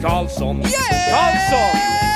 Karlsson, Karlsson,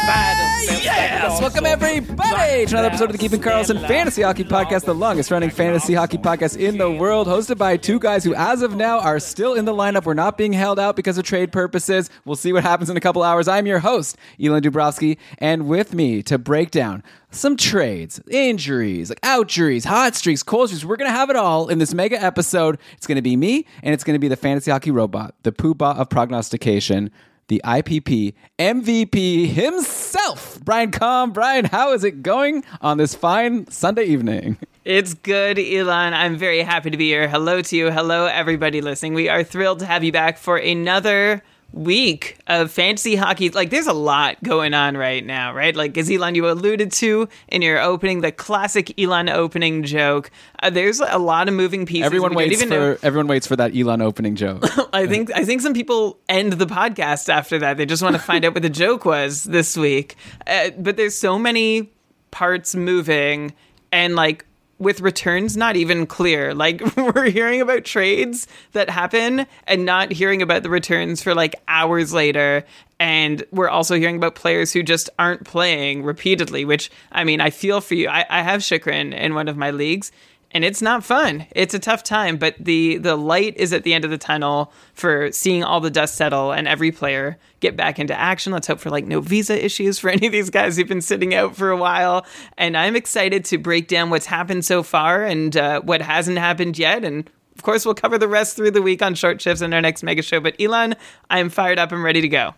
världens bästa Yes! Karlsson. Welcome everybody to another episode of the Keeping Karlsson Fantasy Hockey Podcast, the longest running fantasy hockey podcast in the world, hosted by two guys who, as of now, are still in the lineup. We're not being held out because of trade purposes. We'll see what happens in a couple hours. I'm your host, Elon Dubrovsky, and with me to break down some trades, injuries, like outjuries, hot streaks, cold streaks. We're gonna have it all in this mega episode. It's gonna be me, and it's gonna be the fantasy hockey robot, the poobah of prognostication the IPP MVP himself, Brian Com. Brian, how is it going on this fine Sunday evening? It's good, Elon. I'm very happy to be here. Hello to you. Hello, everybody listening. We are thrilled to have you back for another week of fantasy hockey. Like, there's a lot going on right now, right? Like, as Elon, you alluded to in your opening, the classic Elon opening joke. Uh, there's a lot of moving pieces. Everyone waits even for know- everyone waits for that Elon opening joke. I think I think some people end the podcast after that. They just want to find out what the joke was this week. Uh, but there's so many parts moving, and like with returns not even clear. Like we're hearing about trades that happen and not hearing about the returns for like hours later. And we're also hearing about players who just aren't playing repeatedly. Which I mean, I feel for you. I, I have Chychrun in one of my leagues and it's not fun. It's a tough time, but the the light is at the end of the tunnel for seeing all the dust settle and every player get back into action. Let's hope for like no visa issues for any of these guys who've been sitting out for a while. And I'm excited to break down what's happened so far and uh, what hasn't happened yet. And of course, we'll cover the rest through the week on short shifts in our next mega show. But Elon, I'm fired up and ready to go.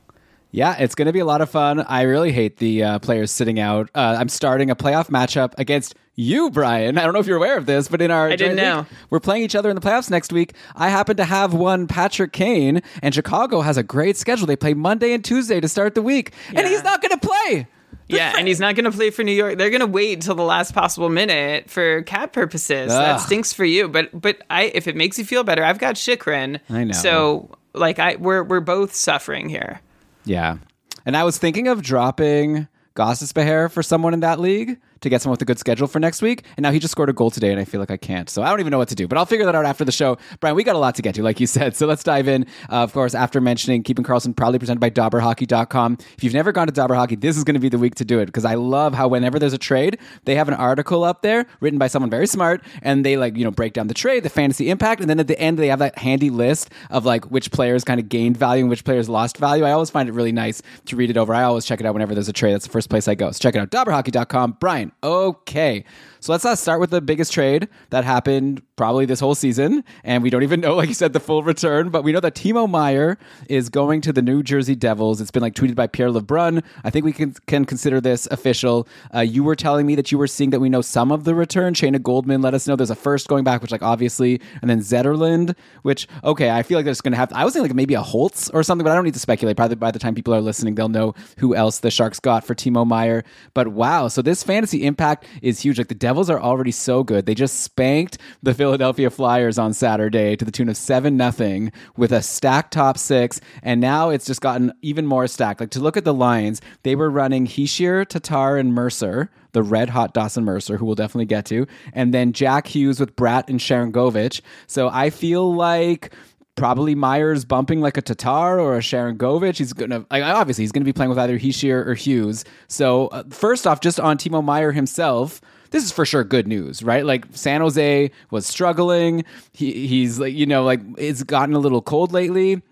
Yeah, it's going to be a lot of fun. I really hate the uh, players sitting out. Uh, I'm starting a playoff matchup against you, Brian. I don't know if you're aware of this, but in our I didn't know. league, we're playing each other in the playoffs next week. I happen to have one Patrick Kane, and Chicago has a great schedule. They play Monday and Tuesday to start the week, and he's not going to play. Yeah, and he's not going to play for New York. They're going to wait till the last possible minute for cap purposes. That stinks for you, but but I if it makes you feel better, I've got Chychrun. I know. So like I we're we're both suffering here. Yeah. And I was thinking of dropping Gostisbehere for someone in that league to get someone with a good schedule for next week. And now he just scored a goal today, and I feel like I can't. So I don't even know what to do. But I'll figure that out after the show. Brian, we got a lot to get to, like you said. So let's dive in. Uh, of course, after mentioning Keeping Karlsson, proudly presented by DobberHockey.com. If you've never gone to Dobber Hockey, this is going to be the week to do it because I love how whenever there's a trade, they have an article up there written by someone very smart, and they like you know break down the trade, the fantasy impact, and then at the end they have that handy list of like which players kind of gained value and which players lost value. I always find it really nice to read it over. I always check it out whenever there's a trade. That's the first place I go. So check it out, DobberHockey.com. Brian, okay. So let's start with the biggest trade that happened probably this whole season, and we don't even know, like you said, the full return. But we know that Timo Meier is going to the New Jersey Devils. It's been like tweeted by Pierre LeBrun. I think we can can consider this official. Uh, you were telling me that you were seeing that we know some of the return. Shayna Goldman let us know there's a first going back, which like obviously, and then Zetterlund, which okay, I feel like there's going to have. I was thinking like maybe a Holtz or something, but I don't need to speculate. Probably by the time people are listening, they'll know who else the Sharks got for Timo Meier. But wow, so this fantasy impact is huge. Like the Devils are already so good. They just spanked the Philadelphia Flyers on Saturday to the tune of seven nothing with a stacked top six, and now it's just gotten even more stacked. Like to look at the lines, they were running Hischier, Tatar, and Mercer. The red hot Dawson Mercer, who we'll definitely get to, and then Jack Hughes with Bratt and Sharangovich. So I feel like probably Meier's bumping like a Tatar or a Sharangovich. He's gonna like obviously he's gonna be playing with either Hischier or Hughes. So uh, first off, just on Timo Meier himself. This is for sure good news, right? Like San Jose was struggling. He, he's like, you know, like it's gotten a little cold lately.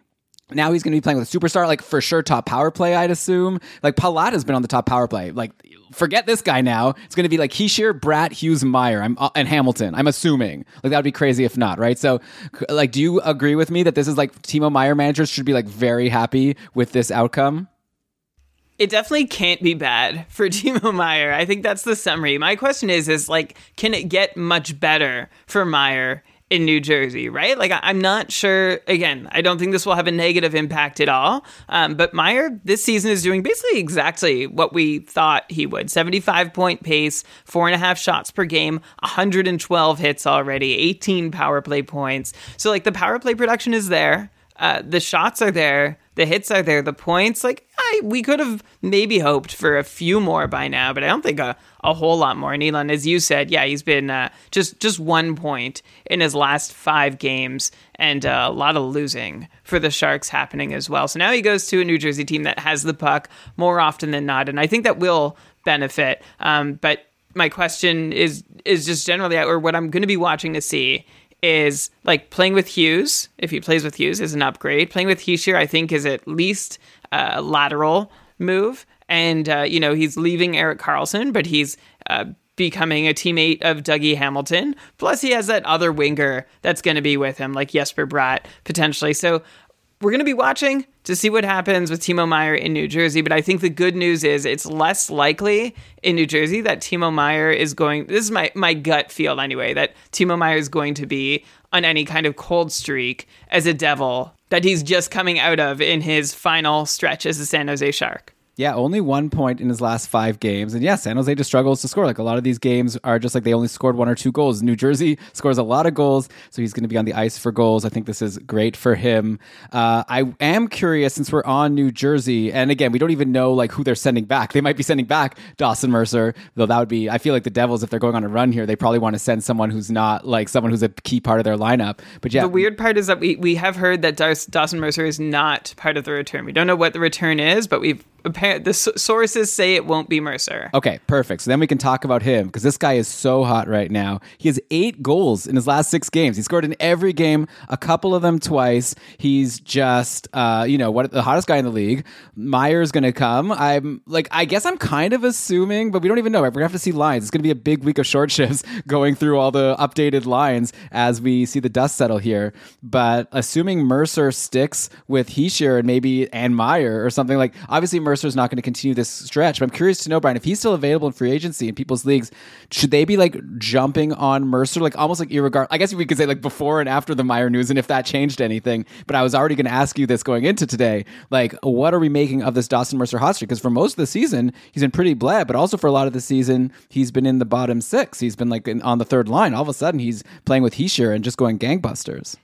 Now he's going to be playing with a superstar, like for sure top power play, I'd assume. Like Palat has been on the top power play. Like forget this guy now. It's going to be like Hischier, Bratt, Hughes, Meier, I'm uh, and Hamilton. I'm assuming like that would be crazy if not, right? So, like, do you agree with me that this is like Timo Meier managers should be like very happy with this outcome? It definitely can't be bad for Timo Meier. I think that's the summary. My question is is like can it get much better for Meier in New Jersey, right? Like, I'm not sure. Again, I don't think this will have a negative impact at all. Um, but Meier this season is doing basically exactly what we thought he would 75 point pace, four and a half shots per game, 112 hits already, 18 power play points. So, like, the power play production is there. Uh, the shots are there, the hits are there, the points. Like I, we could have maybe hoped for a few more by now, but I don't think a, a whole lot more. And Elon, as you said, yeah, he's been uh, just just one point in his last five games, and uh, a lot of losing for the Sharks happening as well. So now he goes to a New Jersey team that has the puck more often than not, and I think that will benefit. Um, but my question is is just generally, or what I'm going to be watching to see is like playing with Hughes. If he plays with Hughes, is an upgrade. Playing with Hischier, I think, is at least a lateral move. And uh, you know, he's leaving Erik Karlsson, but he's uh, becoming a teammate of Dougie Hamilton. Plus, he has that other winger that's going to be with him, like Jesper Bratt potentially. So we're going to be watching to see what happens with Timo Meier in New Jersey. But I think the good news is it's less likely in New Jersey that Timo Meier is going. This is my my gut feel anyway that Timo Meier is going to be on any kind of cold streak as a Devil that he's just coming out of in his final stretch as a San Jose Shark. Yeah, only one point in his last five games. And yeah, San Jose just struggles to score. Like a lot of these games are just like they only scored one or two goals. New Jersey scores a lot of goals, so he's going to be on the ice for goals. I think this is great for him. Uh, I am curious since we're on New Jersey, and again, we don't even know like who they're sending back. They might be sending back Dawson Mercer, though that would be. I feel like the Devils, if they're going on a run here, they probably want to send someone who's not like someone who's a key part of their lineup. But yeah, The weird part is that we, we have heard that Dawson Mercer is not part of the return. We don't know what the return is, but we've apparent the sources say it won't be Mercer. Okay, perfect. So then we can talk about him because this guy is so hot right now. He has eight goals in his last six games. He scored in every game, a couple of them twice. He's just, uh, you know, what the hottest guy in the league. Meier's going to come. I'm like, I guess I'm kind of assuming, but we don't even know. We're to have to see lines. It's going to be a big week of short shifts going through all the updated lines as we see the dust settle here. But assuming Mercer sticks with Hischier and maybe and Meier or something like, obviously Mercer's not going to continue this stretch. But I'm curious to know, Brian, if he's still available in free agency in people's leagues, should they be like jumping on Mercer, like almost like irregard? I guess we could say like before and after the Meier news, and if that changed anything. But I was already going to ask you this going into today, like what are we making of this Dawson Mercer hot streak? Because for most of the season, he's been pretty bled, but also for a lot of the season, he's been in the bottom six. He's been like in, on the third line. All of a sudden, he's playing with Hischier and just going gangbusters.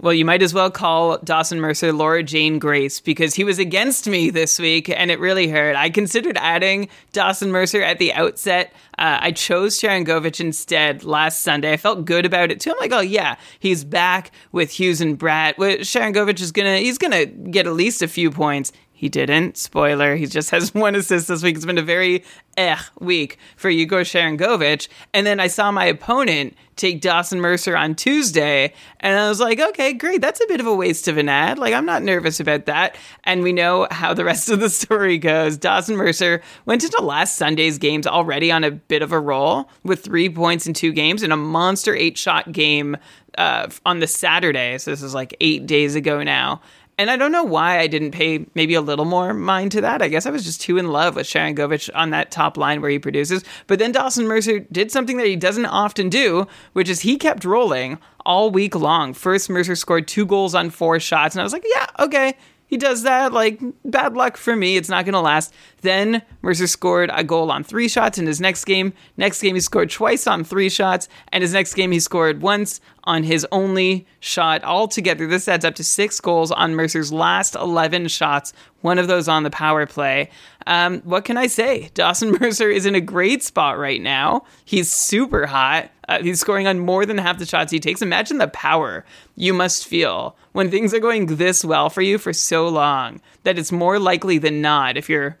Well, you might as well call Dawson Mercer Laura Jane Grace because he was against me this week and it really hurt. I considered adding Dawson Mercer at the outset. Uh, I chose Sharon Sharangovich instead last Sunday. I felt good about it too. I'm like, oh yeah, he's back with Hughes and Bratt. Well, Sharangovich is gonna he's gonna get at least a few points. He didn't. Spoiler. He just has one assist this week. It's been a very eh week for Igor Sharangovich. And then I saw my opponent take Dawson Mercer on Tuesday, and I was like, okay, great. That's a bit of a waste of an add. Like, I'm not nervous about that. And we know how the rest of the story goes. Dawson Mercer went into last Sunday's games already on a bit of a roll with three points in two games and a monster eight shot game uh, on the Saturday. So this is like eight days ago now. And I don't know why I didn't pay maybe a little more mind to that. I guess I was just too in love with Sharangovich on that top line where he produces. But then Dawson Mercer did something that he doesn't often do, which is he kept rolling all week long. First, Mercer scored two goals on four shots, and I was like, yeah, okay. He does that, like, bad luck for me. It's not going to last. Then Mercer scored a goal on three shots in his next game. Next game, he scored twice on three shots. And his next game, he scored once on his only shot. Altogether, this adds up to six goals on Mercer's last 11 shots, one of those on the power play. Um, what can I say? Dawson Mercer is in a great spot right now. He's super hot. Uh, he's scoring on more than half the shots he takes. Imagine the power you must feel when things are going this well for you for so long that it's more likely than not, if you're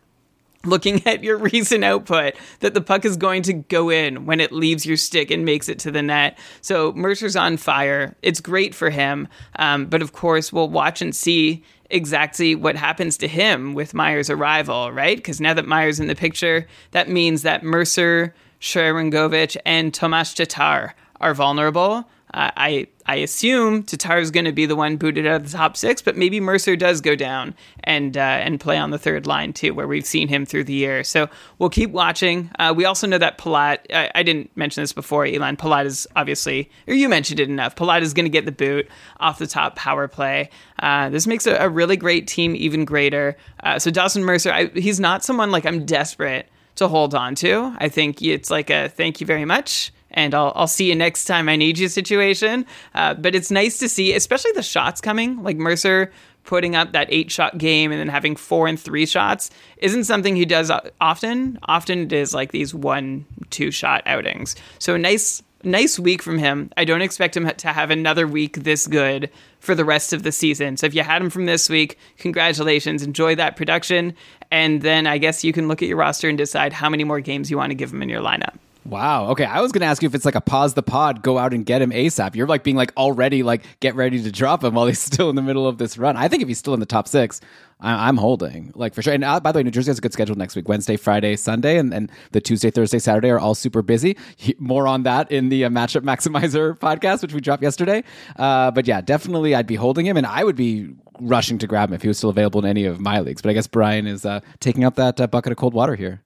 looking at your recent output that the puck is going to go in when it leaves your stick and makes it to the net. So Mercer's on fire. It's great for him. Um, but of course, we'll watch and see exactly what happens to him with Meier's arrival, right? Because now that Meier's in the picture, that means that Mercer, Sharangovich, and Tomas Tatar are vulnerable. Uh, I I assume Tatar is going to be the one booted out of the top six, but maybe Mercer does go down and uh, and play on the third line too, where we've seen him through the year. So we'll keep watching. Uh, we also know that Palat. I, I, didn't mention this before, Elon. Palat is obviously, or you mentioned it enough. Palat is going to get the boot off the top power play. Uh, this makes a, a, really great team even greater. Uh, so Dawson Mercer, I, he's not someone like I'm desperate to hold on to. I think it's like a thank you very much and I'll, I'll see you next time I need you situation. Uh, but it's nice to see, especially the shots coming, like Mercer putting up that eight shot game and then having four and three shots isn't something he does often. Often it is like these one, two shot outings. So a nice, nice week from him. I don't expect him to have another week this good for the rest of the season. So if you had him from this week, congratulations. Enjoy that production. And then I guess you can look at your roster and decide how many more games you want to give him in your lineup. Wow. Okay. I was going to ask you if it's like a pause the pod, go out and get him ASAP. You're like being like already like get ready to drop him while he's still in the middle of this run. I think if he's still in the top six, I- am holding like for sure. And uh, by the way, New Jersey has a good schedule next week: Wednesday, Friday, Sunday, and, and the Tuesday, Thursday, Saturday are all super busy. He, more on that in the uh, matchup maximizer podcast, which we dropped yesterday. Uh, but yeah, definitely, I'd be holding him, and I would be rushing to grab him if he was still available in any of my leagues. But I guess Brian is uh, taking up that uh, bucket of cold water here.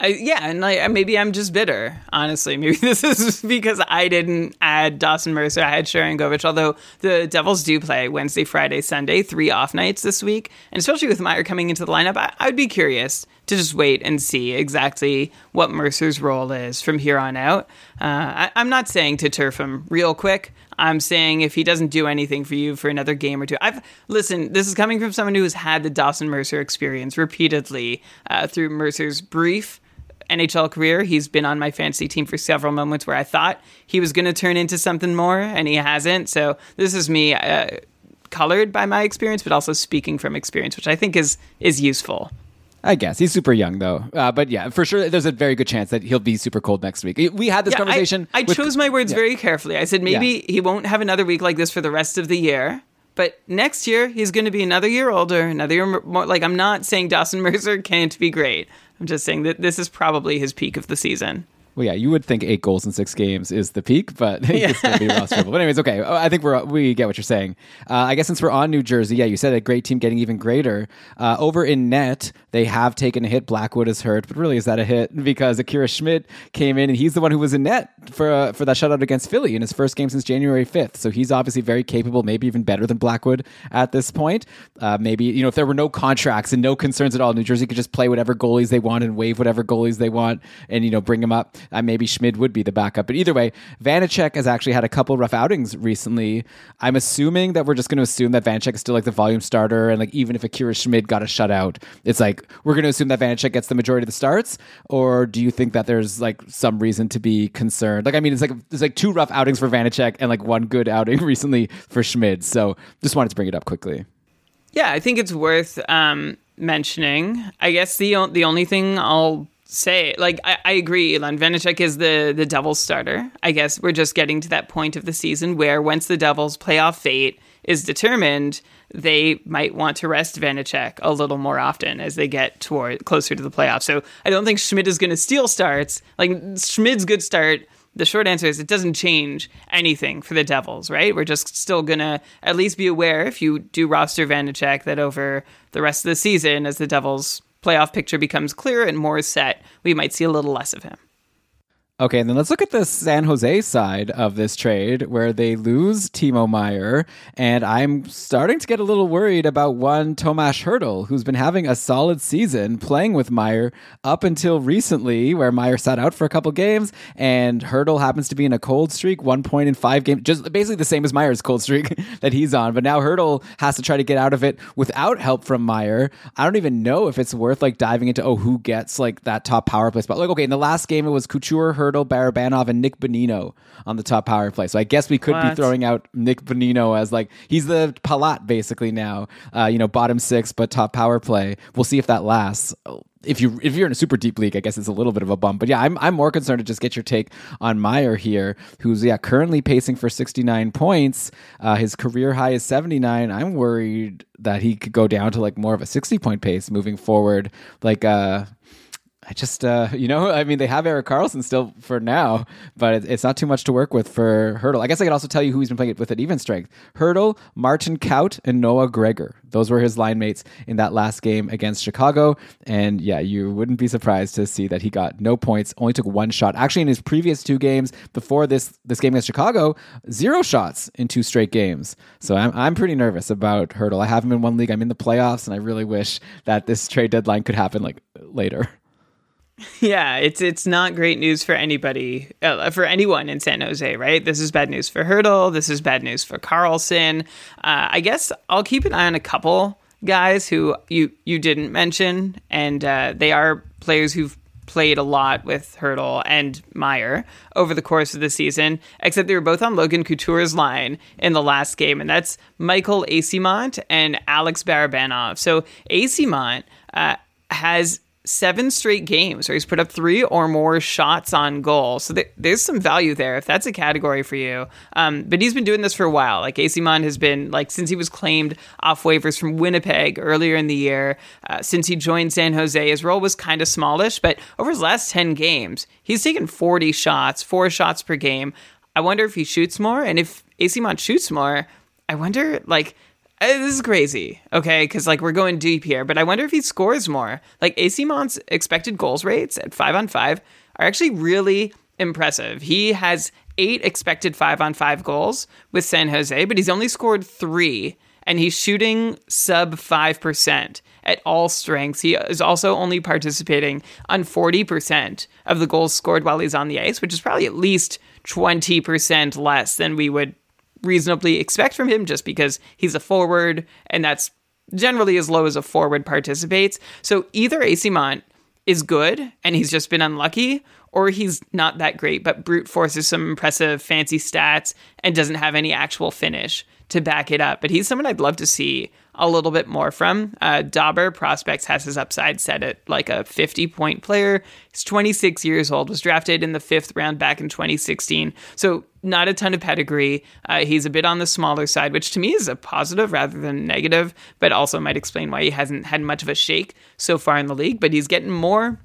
I, yeah, and like maybe I'm just bitter. Honestly, maybe this is because I didn't add Dawson Mercer. I had Sharangovich. Although the Devils do play Wednesday, Friday, Sunday, three off nights this week, and especially with Meier coming into the lineup, I, I'd be curious to just wait and see exactly what Mercer's role is from here on out. Uh, I, am not saying to turf him real quick. I'm saying if he doesn't do anything for you for another game or two, I've listen. This is coming from someone who has had the Dawson Mercer experience repeatedly uh, through Mercer's brief NHL career, he's been on my fantasy team for several moments where I thought he was going to turn into something more, and he hasn't. So this is me uh, colored by my experience, but also speaking from experience, which I think is is useful. I guess he's super young though, uh, but yeah, for sure, there's a very good chance that he'll be super cold next week. We had this yeah, conversation. I, I with, chose my words yeah. very carefully. I said maybe yeah. he won't have another week like this for the rest of the year, but next year he's going to be another year older, another year more. Like I'm not saying Dawson Mercer can't be great. I'm just saying that this is probably his peak of the season. Well, yeah, you would think eight goals in six games is the peak, but yeah. still be rosterable. But anyways, okay, I think we're we get what you're saying. Uh, I guess since we're on New Jersey, yeah, you said a great team getting even greater. Uh, over in net, they have taken a hit. Blackwood is hurt, but really, is that a hit? Because Akira Schmid came in and he's the one who was in net for uh, for that shutout against Philly in his first game since January 5th. So he's obviously very capable, maybe even better than Blackwood at this point. Uh, maybe you know if there were no contracts and no concerns at all, New Jersey could just play whatever goalies they want and waive whatever goalies they want, and you know bring them up. Uh, maybe Schmid would be the backup, but either way, Vanecek has actually had a couple rough outings recently. I'm assuming that we're just going to assume that Vanecek is still like the volume starter, and like even if Akira Schmid got a shutout, it's like we're going to assume that Vanecek gets the majority of the starts, or do you think that there's like some reason to be concerned? Like, I mean, it's like there's like two rough outings for Vanecek and like one good outing recently for Schmid. So just wanted to bring it up quickly. Yeah, I think it's worth um, mentioning. I guess the o- the only thing I'll say, like, I, I agree, Elon Vanecek is the the Devils starter. I guess we're just getting to that point of the season where once the Devils' playoff fate is determined, they might want to rest Vanecek a little more often as they get toward closer to the playoffs. So I don't think Schmid is going to steal starts. Like Schmid's good start. The short answer is it doesn't change anything for the Devils, right? We're just still gonna at least be aware if you do roster Vanecek that over the rest of the season, as the Devils playoff picture becomes clearer and more is set, we might see a little less of him. Okay, and then let's look at the San Jose side of this trade where they lose Timo Meier. And I'm starting to get a little worried about one Tomas Hertl, who's been having a solid season playing with Meier up until recently, where Meier sat out for a couple games. And Hertl happens to be in a cold streak, one point in five games, just basically the same as Meier's cold streak that he's on. But now Hertl has to try to get out of it without help from Meier. I don't even know if it's worth like diving into, oh, who gets like that top power play spot. Like, okay, in the last game, it was Couture, Hertl. Barabanov, and Nick Bonino on the top power play. So I guess we could what? be throwing out Nick Bonino as like he's the Palat basically now. Uh, you know, bottom six but top power play. We'll see if that lasts if you if you're in a super deep league, I guess it's a little bit of a bump. But yeah, I'm I'm more concerned to just get your take on Meier here, who's yeah currently pacing for 69 points. Uh, his career high is 79. I'm worried that he could go down to like more of a 60 point pace moving forward. Like uh I just, uh, you know, I mean, they have Erik Karlsson still for now, but it's not too much to work with for Hertl. I guess I could also tell you who he's been playing with at even strength. Hertl, Martin Kaut, and Noah Gregor. Those were his line mates in that last game against Chicago. And yeah, you wouldn't be surprised to see that he got no points, only took one shot. Actually, in his previous two games before this this game against Chicago, zero shots in two straight games. So I'm, I'm pretty nervous about Hertl. I have him in one league. I'm in the playoffs, and I really wish that this trade deadline could happen like later. Yeah, it's it's not great news for anybody, uh, for anyone in San Jose, right? This is bad news for Hertl. This is bad news for Karlsson. Uh, I guess I'll keep an eye on a couple guys who you you didn't mention, and uh, they are players who've played a lot with Hertl and Meier over the course of the season, except they were both on Logan Couture's line in the last game, and that's Michael Eyssimont and Alex Barabanov. So Eyssimont uh, has seven straight games where he's put up three or more shots on goal. So th- there's some value there if that's a category for you. Um, but he's been doing this for a while. Like Eyssimont has been like since he was claimed off waivers from Winnipeg earlier in the year. Uh, since he joined San Jose, his role was kind of smallish, but over his last ten games, he's taken 40 shots, four shots per game. I wonder if he shoots more, and if Eyssimont shoots more, I wonder like Uh, this is crazy, okay? Because like we're going deep here, but I wonder if he scores more. Like Eyssimont expected goals rates at five on five are actually really impressive. He has eight expected five on five goals with San Jose, but he's only scored three, and he's shooting sub five percent at all strengths. He is also only participating on forty percent of the goals scored while he's on the ice, which is probably at least twenty percent less than we would reasonably expect from him just because he's a forward and that's generally as low as a forward participates. So either Eyssimont is good and he's just been unlucky, or he's not that great, but brute forces some impressive fancy stats and doesn't have any actual finish to back it up. But he's someone I'd love to see a little bit more from. Uh, Dobber Prospects has his upside set at like a 50 point player. He's 26 years old, was drafted in the fifth round back in 2016. So, not a ton of pedigree. Uh, he's a bit on the smaller side, which to me is a positive rather than negative, but also might explain why he hasn't had much of a shake so far in the league. But he's getting more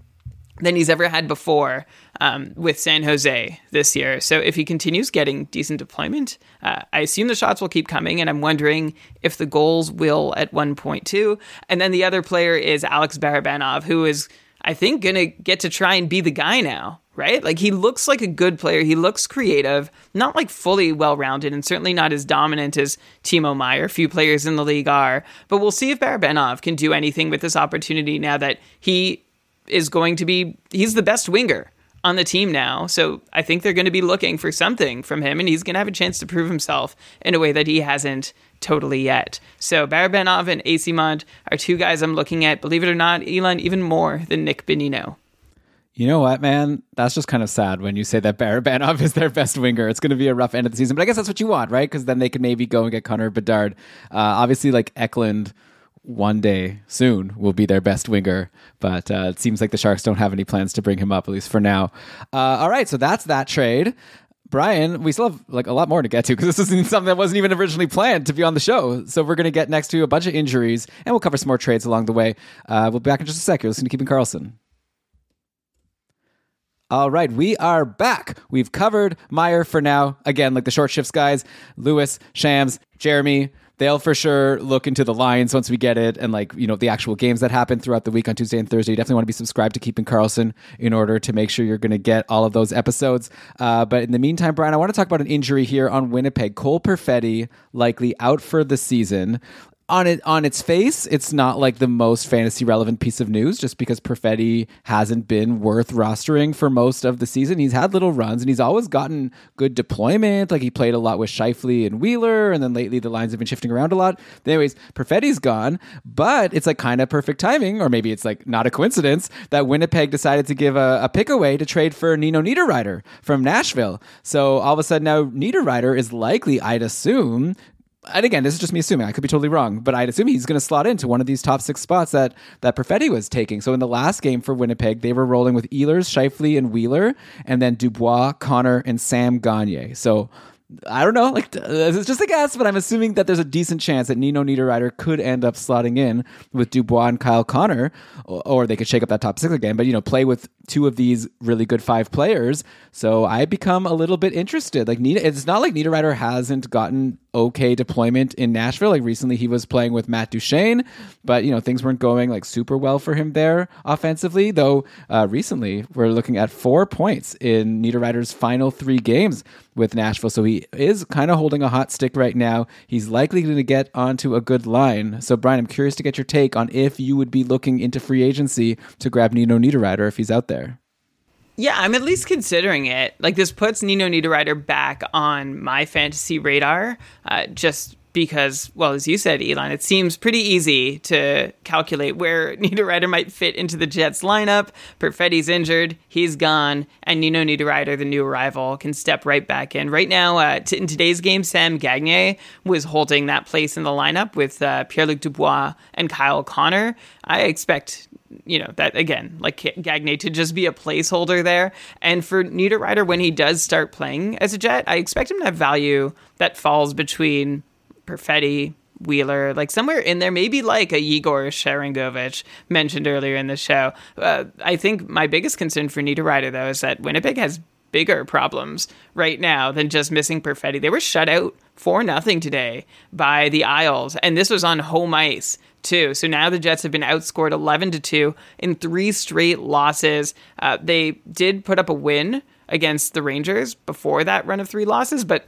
than he's ever had before um, with San Jose this year. So if he continues getting decent deployment, uh, I assume the shots will keep coming, and I'm wondering if the goals will at one point too. And then the other player is Alex Barabanov, who is, I think, going to get to try and be the guy now. Right? Like he looks like a good player. He looks creative, not like fully well rounded, and certainly not as dominant as Timo Meier. Few players in the league are. But we'll see if Barabanov can do anything with this opportunity now that he is going to be, he's the best winger on the team now. So I think they're going to be looking for something from him, and he's going to have a chance to prove himself in a way that he hasn't totally yet. So Barabanov and Eyssimont are two guys I'm looking at, believe it or not, Elon, even more than Nick Bonino. You know what, man? That's just kind of sad when you say that Barabanov is their best winger. It's going to be a rough end of the season, but I guess that's what you want, right? Because then they can maybe go and get Connor Bedard. Uh, obviously, like Eklund one day soon will be their best winger. But uh, it seems like the Sharks don't have any plans to bring him up, at least for now. Uh, all right, so that's that trade. Brian, we still have like a lot more to get to because this isn't something that wasn't even originally planned to be on the show. So we're going to get next to a bunch of injuries, and we'll cover some more trades along the way. Uh, we'll be back in just a sec. You're listening to Keeping Karlsson. All right, we are back. We've covered Meier for now. Again, like the short shifts guys, Lewis, Shams, Jeremy, they'll for sure look into the lines once we get it and like you know the actual games that happen throughout the week on tuesday and thursday. You definitely want to be subscribed to keeping Karlsson in order to make sure you're going to get all of those episodes. Uh, but in the meantime brian i want to talk about an injury here on winnipeg. Cole perfetti likely out for the season on it on its face, it's not like the most fantasy relevant piece of news just because Perfetti hasn't been worth rostering for most of the season. He's had little runs and he's always gotten good deployment. Like he played a lot with Scheifele and Wheeler, and then lately the lines have been shifting around a lot. But anyways, Perfetti's gone, but it's like kind of perfect timing, or maybe it's like not a coincidence that Winnipeg decided to give a, a pick away to trade for Nino Niederreiter from Nashville. So all of a sudden now Niederreiter is likely, I'd assume, and again, this is just me assuming. I could be totally wrong, but I'd assume he's going to slot into one of these top six spots that that Perfetti was taking. So in the last game for Winnipeg, they were rolling with Ehlers, Scheifele, and Wheeler, and then Dubois, Connor, and Sam Gagner. So I don't know. Like this is just a guess, but I'm assuming that there's a decent chance that Nino Niederreiter could end up slotting in with Dubois and Kyle Connor, or, or they could shake up that top six again. But you know, play with two of these really good five players. So I become a little bit interested. Like Nina, it's not like Niederreiter hasn't gotten okay deployment in Nashville. Like recently, he was playing with Matt Duchene, but you know things weren't going like super well for him there offensively. Though uh, recently, we're looking at four points in Niederreiter's final three games with Nashville. So he is kind of holding a hot stick right now. He's likely going to get onto a good line. So Brian, I'm curious to get your take on if you would be looking into free agency to grab Nino Niederreiter if he's out there. Yeah, I'm at least considering it. Like this puts Nino Niederreiter back on my fantasy radar, uh, just because, well, as you said, Elon, it seems pretty easy to calculate where Niederreiter might fit into the Jets lineup. Perfetti's injured, he's gone, and Nino Niederreiter, the new arrival, can step right back in. Right now, uh, t- in today's game, Sam Gagner was holding that place in the lineup with uh, Pierre-Luc Dubois and Kyle Connor. I expect you know that again like Gagner to just be a placeholder there and for Niederreiter when he does start playing as a jet I expect him to have value that falls between Perfetti, Wheeler, like somewhere in there, maybe like a Igor Sharangovich mentioned earlier in the show. Uh, I think my biggest concern for Niederreiter, though, is that Winnipeg has bigger problems right now than just missing Perfetti. They were shut out for nothing today by the Isles, and this was on home ice too. So now the Jets have been outscored 11 to 2 in three straight losses. Uh, they did put up a win against the Rangers before that run of three losses, but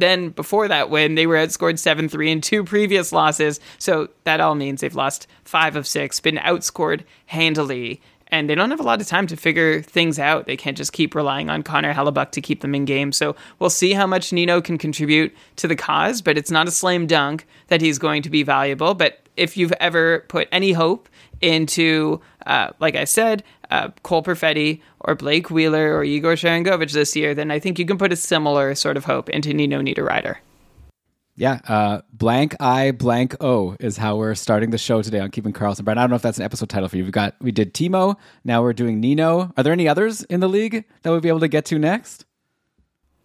then before that win, they were outscored 7 3 in two previous losses. So that all means they've lost five of six, been outscored handily, and they don't have a lot of time to figure things out. They can't just keep relying on Connor Hellebuyck to keep them in game. So we'll see how much Nino can contribute to the cause, but it's not a slam dunk that he's going to be valuable. But if you've ever put any hope into, uh, like I said, uh, Cole Perfetti or Blake Wheeler or Igor Sharangovich this year, then I think you can put a similar sort of hope into Nino Niederreiter. Yeah, uh, blank I blank O is how we're starting the show today on Keeping Karlsson. But I don't know if that's an episode title for you. We've got we did Timo, now we're doing Nino. Are there any others in the league that we'll be able to get to next?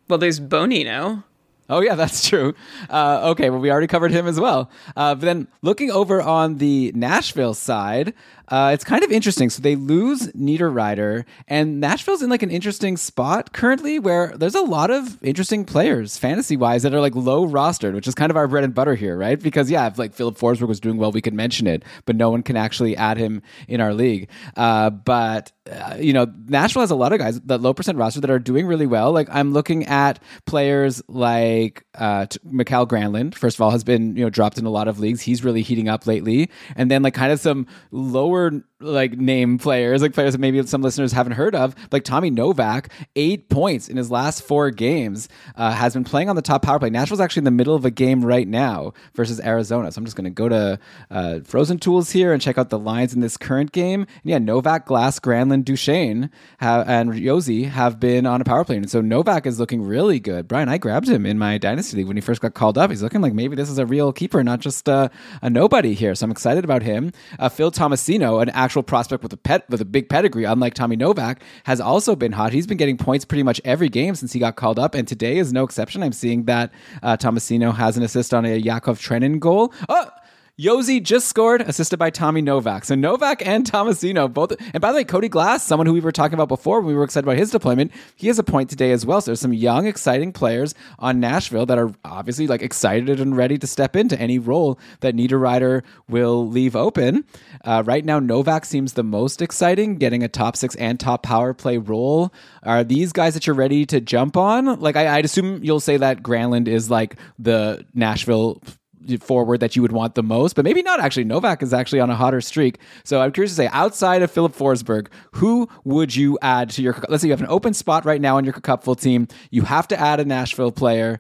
Well, there's Bonino. Oh yeah, that's true. Uh, okay, well we already covered him as well. Uh, but then looking over on the Nashville side, uh, it's kind of interesting. So they lose Niederreiter, and Nashville's in like an interesting spot currently where there's a lot of interesting players, fantasy wise, that are like low rostered, which is kind of our bread and butter here, right? Because yeah, if like Filip Forsberg was doing well, we could mention it, but no one can actually add him in our league. Uh, but uh, you know, Nashville has a lot of guys that low percent roster that are doing really well. Like I'm looking at players like uh, Mikael Granlund. First of all, has been you know dropped in a lot of leagues. He's really heating up lately, and then like kind of some lower like name players, like players that maybe some listeners haven't heard of, like Tommy Novak, eight points in his last four games, uh, has been playing on the top power play. Nashville's actually in the middle of a game right now versus Arizona. So I'm just going to go to uh, Frozen Tools here and check out the lines in this current game. And yeah, Novak, Glass, Granlund, Duchene, have, and Josi have been on a power play. And so Novak is looking really good. Brian, I grabbed him in my Dynasty League when he first got called up. He's looking like maybe this is a real keeper, not just uh, a nobody here. So I'm excited about him. Uh, Phil Tomasino, an actual prospect with a pet with a big pedigree, unlike Tommy Novak, has also been hot. He's been getting points pretty much every game since he got called up, and today is no exception. I'm seeing that uh, Tomasino has an assist on a Yakov Trenin goal. Oh, Josi just scored, assisted by Tommy Novak. So Novak and Tomasino both. And by the way, Cody Glass, someone who we were talking about before we were excited about his deployment, he has a point today as well. So there's some young, exciting players on Nashville that are obviously like excited and ready to step into any role that Niederreiter will leave open. Uh, right now, Novak seems the most exciting, getting a top six and top power play role. Are these guys that you're ready to jump on? Like I, I'd assume you'll say that Granlund is like the Nashville forward that you would want the most, but maybe not actually. Novak is actually on a hotter streak. So I'm curious to say, outside of Filip Forsberg, who would you add to your? Let's say you have an open spot right now on your Cupful team. You have to add a Nashville player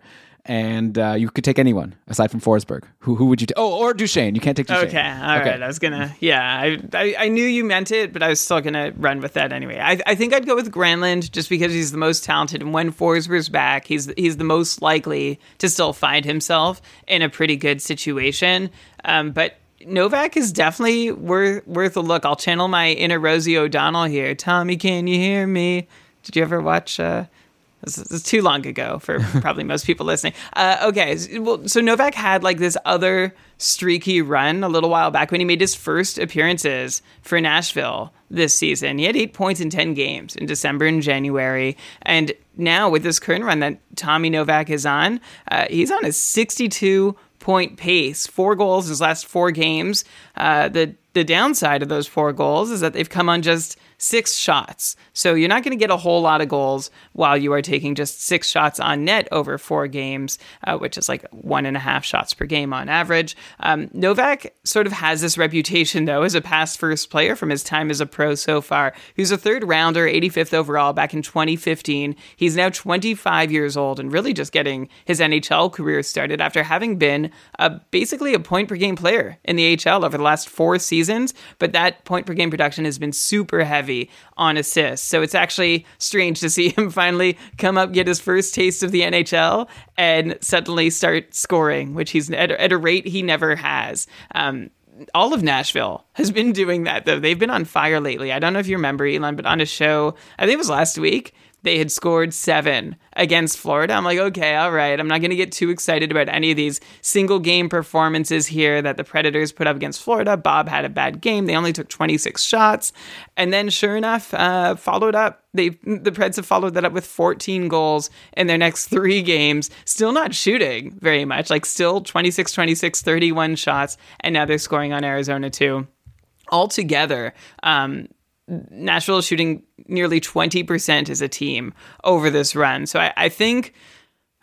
and uh, you could take anyone aside from Forsberg. Who who would you? take? oh, or Duchene. You can't take Duchene. Okay, all okay. right. I was gonna. Yeah, I, I, I knew you meant it, but I was still gonna run with that anyway. I I think I'd go with Granlund just because he's the most talented, and when Forsberg's back, he's he's the most likely to still find himself in a pretty good situation. Um, but Novak is definitely worth worth a look. I'll channel my inner Rosie O'Donnell here. Tommy, can you hear me? Did you ever watch? Uh, This is, too long ago for probably most people listening. Uh, okay, well, so Novak had like this other streaky run a little while back when he made his first appearances for Nashville this season. He had eight points in 10 games in December and January. And now with this current run that Tommy Novak is on, uh, he's on a 62 point pace, four goals in his last four games. Uh, the the downside of those four goals is that they've come on just six shots. So you're not going to get a whole lot of goals while you are taking just six shots on net over four games, uh, which is like one and a half shots per game on average. Um, Novak sort of has this reputation, though, as a pass first player from his time as a pro so far. He was a third rounder, 85th overall back in 2015. He's now 25 years old and really just getting his NHL career started after having been a, basically a point per game player in the HL over the last four seasons. But that point per game production has been super heavy on assists. So it's actually strange to see him finally come up, get his first taste of the NHL, and suddenly start scoring, which he's at, at a rate he never has. Um, all of Nashville has been doing that though. They've been on fire lately. I don't know if you remember Elon, but on a show, I think it was last week, they had scored seven against Florida. I'm like, okay, all right. I'm not going to get too excited about any of these single game performances here that the Predators put up against Florida. Bob had a bad game. They only took 26 shots. And then, sure enough, uh, followed up. They the Preds have followed that up with 14 goals in their next three games. Still not shooting very much, like still 26, 26, 31 shots. And now they're scoring on Arizona too. Altogether, um, Nashville is shooting nearly 20% as a team over this run. So I, I think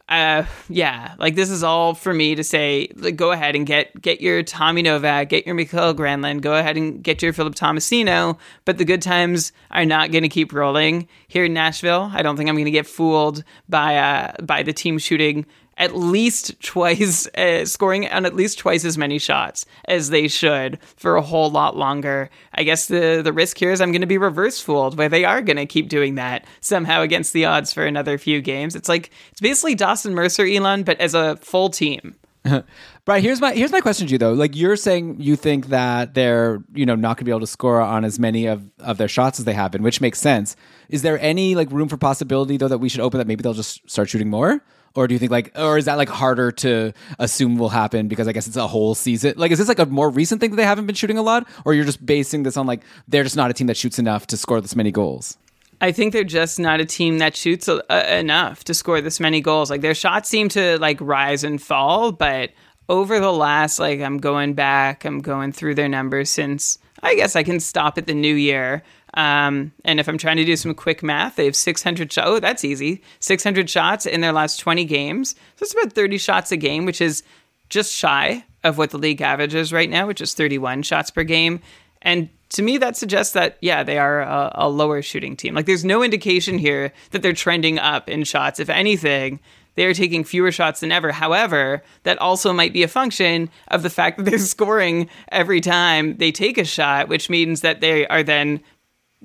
uh yeah like this is all for me to say like, go ahead and get get your tommy novak get your Mikael granlund go ahead and get your philip tomasino but the good times are not going to keep rolling here in nashville i don't think i'm going to get fooled by uh by the team shooting at least twice, uh, scoring on at least twice as many shots as they should for a whole lot longer. I guess the the risk here is I'm going to be reverse fooled, where they are going to keep doing that somehow against the odds for another few games. It's like it's basically Dawson Mercer, Elon, but as a full team. Right. here's my here's my question to you though. Like you're saying you think that they're, you know, not gonna be able to score on as many of, of their shots as they have been, which makes sense. Is there any like room for possibility though that we should open that maybe they'll just start shooting more? Or do you think like or is that like harder to assume will happen because I guess it's a whole season? Like is this like a more recent thing that they haven't been shooting a lot? Or you're just basing this on like they're just not a team that shoots enough to score this many goals? I think they're just not a team that shoots uh, enough to score this many goals. Like their shots seem to like rise and fall, but over the last like I'm going back, I'm going through their numbers since I guess I can stop at the new year. Um, and if I'm trying to do some quick math, they have 600 shots. Oh, that's easy. 600 shots in their last 20 games. So it's about 30 shots a game, which is just shy of what the league average is right now, which is 31 shots per game. And to me, that suggests that, yeah, they are a, a lower shooting team. Like, there's no indication here that they're trending up in shots. If anything, they are taking fewer shots than ever. However, that also might be a function of the fact that they're scoring every time they take a shot, which means that they are then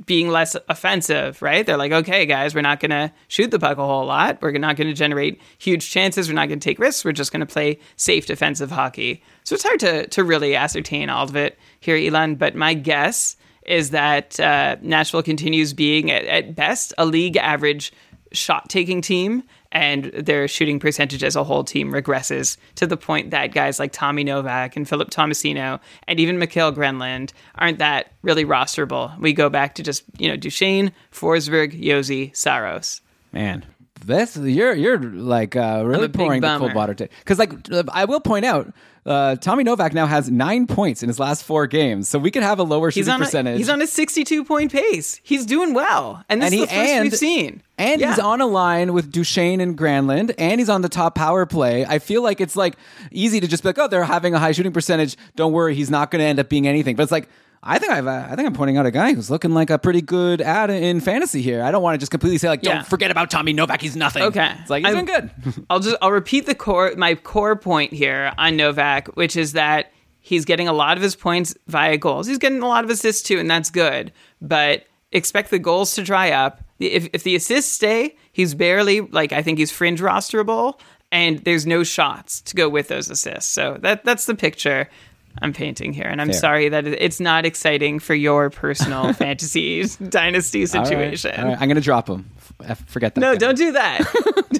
being less offensive, right? They're like, okay, guys, we're not going to shoot the puck a whole lot. We're not going to generate huge chances. We're not going to take risks. We're just going to play safe defensive hockey. So it's hard to, to really ascertain all of it here, Elon. But my guess is that uh, Nashville continues being, at, at best, a league average shot taking team and their shooting percentage as a whole team regresses to the point that guys like Tommy Novak and Philip Tomasino and even Mikael Granlund aren't that really rosterable. We go back to just, you know, Duchene, Forsberg, Josi, Saros. Man, that's you're you're like uh, really pouring the cold water. Because like uh, I will point out, uh, Tommy Novak now has nine points in his last four games, so we could have a lower He's shooting on a, percentage. he's on a 62 point pace. He's doing well. And this And is he- the first and- we've seen. and he's on a line with Duchene and Granlund, and he's on the top power play. I feel like it's like easy to just be like, oh, they're having a high shooting percentage. Don't worry, he's not going to end up being anything. But it's like. I think I've, uh, I think I'm pointing out a guy who's looking like a pretty good add in fantasy here. I don't want to just completely say like, don't forget about Tommy Novak. He's nothing. Okay. it's like he's I'm- doing good. I'll just I'll repeat the core my core point here on Novak, which is that he's getting a lot of his points via goals. He's getting a lot of assists too, and that's good. But expect the goals to dry up. If if the assists stay, he's barely like I think he's fringe rosterable, and there's no shots to go with those assists. So that that's the picture. I'm painting here, and I'm Fair. sorry that it's not exciting for your personal fantasy dynasty All right, situation. all right, I'm going to drop him. F- Forget that. No, guy. don't do that.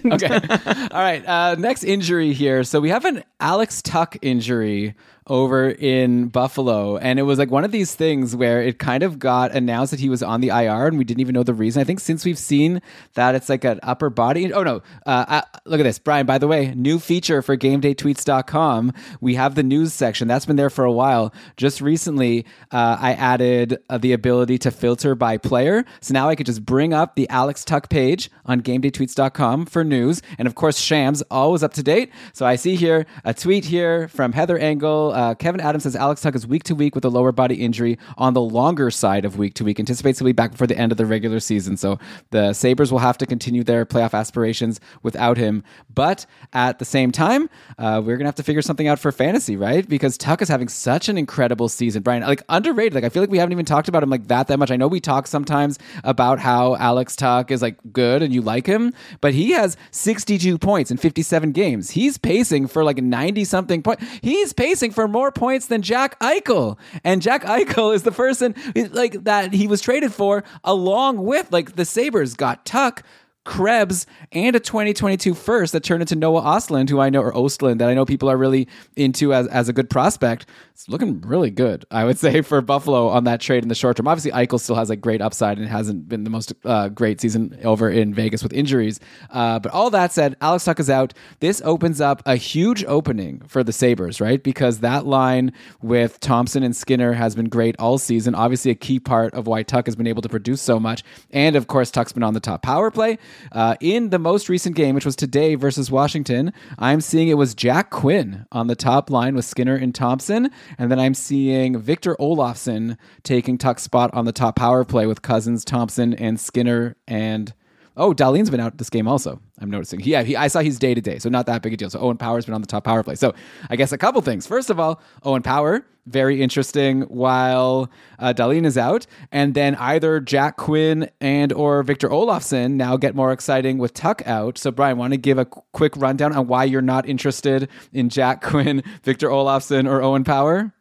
okay. All right. Uh, next injury here. So we have an Alex Tuch injury over in Buffalo. And it was like one of these things where it kind of got announced that he was on the IR and we didn't even know the reason. I think since we've seen that it's like an upper body. Oh, no. Uh, uh, look at this. Brian, by the way, new feature for GameDayTweets.com. We have the news section. That's been there for a while. Just recently, uh, I added uh, the ability to filter by player. So now I could just bring up the Alex Tuch page on GameDayTweets.com for news. And of course, Shams, always up to date. So I see here a tweet here from Heather Engel. Uh, Kevin Adams says Alex Tuch is week to week with a lower body injury on the longer side of week to week. Anticipates he'll be back before the end of the regular season. So the Sabres will have to continue their playoff aspirations without him. But at the same time, uh, we're going to have to figure something out for fantasy, right? Because Tuch is having such an incredible season. Brian, like underrated. Like I feel like we haven't even talked about him like that that much. I know we talk sometimes about how Alex Tuch is like good and you like him, but he has 62 points in 57 games. He's pacing for like 90 something point. He's pacing for more points than Jack Eichel. And Jack Eichel is the person like that he was traded for along with like the Sabres got Tuch Krebs and a 2022 first that turned into Noah Ostlund, who I know, or Ostlund, that I know people are really into as, as a good prospect. It's looking really good, I would say, for Buffalo on that trade in the short term. Obviously, Eichel still has like great upside and hasn't been the most uh, great season over in Vegas with injuries. Uh, but all that said, Alex Tuch is out. This opens up a huge opening for the Sabres, right? Because that line with Thompson and Skinner has been great all season. Obviously, a key part of why Tuch has been able to produce so much. And of course, Tuch's been on the top power play. Uh, in the most recent game, which was today versus Washington, I'm seeing it was Jack Quinn on the top line with Skinner and Thompson. And then I'm seeing Victor Olofsson taking Tuch's spot on the top power play with Cozens, Thompson, and Skinner and. Oh, Dahlin's been out this game also. I'm noticing. Yeah, he, I saw he's day to day, so not that big a deal. So Owen Power's been on the top power play. So I guess a couple things. First of all, Owen Power, very interesting while uh, is out, and then either Jack Quinn and or Victor Olofsson now get more exciting with Tuch out. So Brian, want to give a quick rundown on why you're not interested in Jack Quinn, Victor Olofsson, or Owen Power?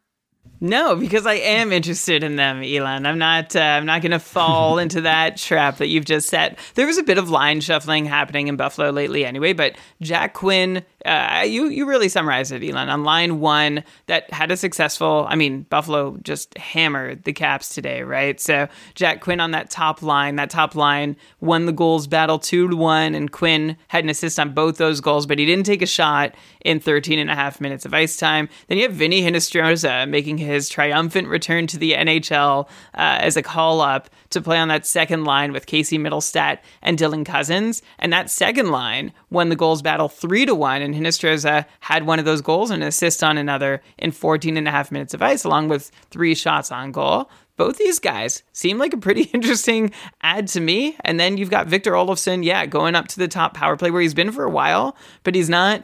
No, because I am interested in them, Elon. I'm not. Uh, I'm not going to fall into that trap that you've just set. There was a bit of line shuffling happening in Buffalo lately, anyway. But Jack Quinn, uh, you you really summarized it, Elon. On line one, that had a successful. I mean, Buffalo just hammered the Caps today, right? So Jack Quinn on that top line. That top line won the goals battle two to one, and Quinn had an assist on both those goals, but he didn't take a shot in 13 and a half minutes of ice time. Then you have Vinny Hinostroza making his triumphant return to the NHL uh, as a call up to play on that second line with Casey Mittelstadt and Dylan Cozens. And that second line won the goals battle three to one, and Hinostroza had one of those goals and an assist on another in 14 and a half minutes of ice, along with three shots on goal both these guys seem like a pretty interesting add to me. And then you've got Victor Olofsson, yeah, going up to the top power play where he's been for a while, but he's not.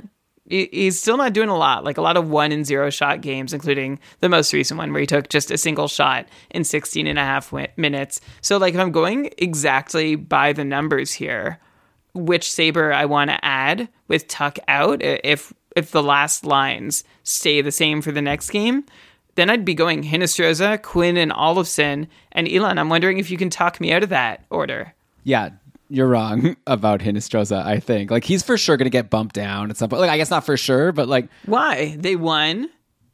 He- He's still not doing a lot, like a lot of one and zero shot games, including the most recent one where he took just a single shot in 16 and a half minutes. So, like, if I'm going exactly by the numbers here, which Saber I want to add with Tuch out, if if the last lines stay the same for the next game, then I'd be going Hinostroza, Quinn, and Olofsson. And Elon, I'm wondering if you can talk me out of that order. Yeah, you're wrong about Hinostroza, I think. Like he's for sure gonna get bumped down at some point. Like I guess not for sure, but like Why? They won.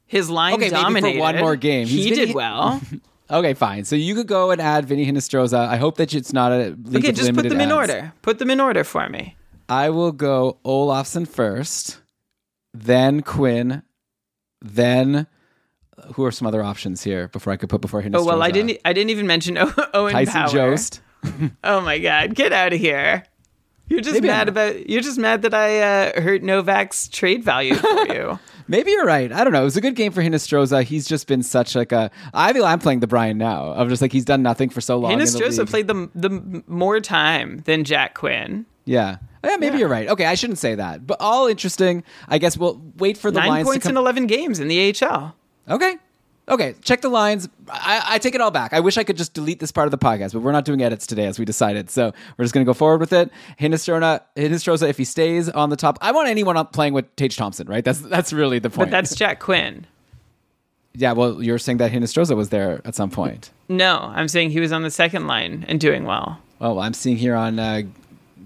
His line Okay, maybe for one more game. He's He did well. Okay, fine. So you could go and add Vinny Hinostroza. I hope that it's not a league okay, just put them in order. Put them in order for me. I will go Olofsson first, then Quinn, then who are some other options here before I could put before Hinostroza? Oh well, I didn't. I didn't even mention O- Owen Tyson Power. Jost. Oh my God, get out of here! You're just Maybe mad I'm- about. You're just mad that I uh, hurt Novak's trade value for you. Maybe you're right. I don't know. It was a good game for Hinostroza. He's just been such like a. I feel I'm playing the Brian now. I'm just like he's done nothing for so long. Hinostroza played the the more time than Jack Quinn. Yeah. Yeah, maybe Yeah. you're right. Okay, I shouldn't say that. But all interesting. I guess we'll wait for the Nine lines points in eleven games in the AHL. okay. Okay, check the lines. I, I take it all back. I wish I could just delete this part of the podcast, but we're not doing edits today as we decided. So we're just going to go forward with it. Hinostroza, Hinostroza, if he stays on the top, I want anyone playing with Tage Thompson, right? That's that's really the point. But that's Jack Quinn. Yeah, well, you're saying that Hinostroza was there at some point. No, I'm saying he was on the second line and doing well. Well, I'm seeing here on uh,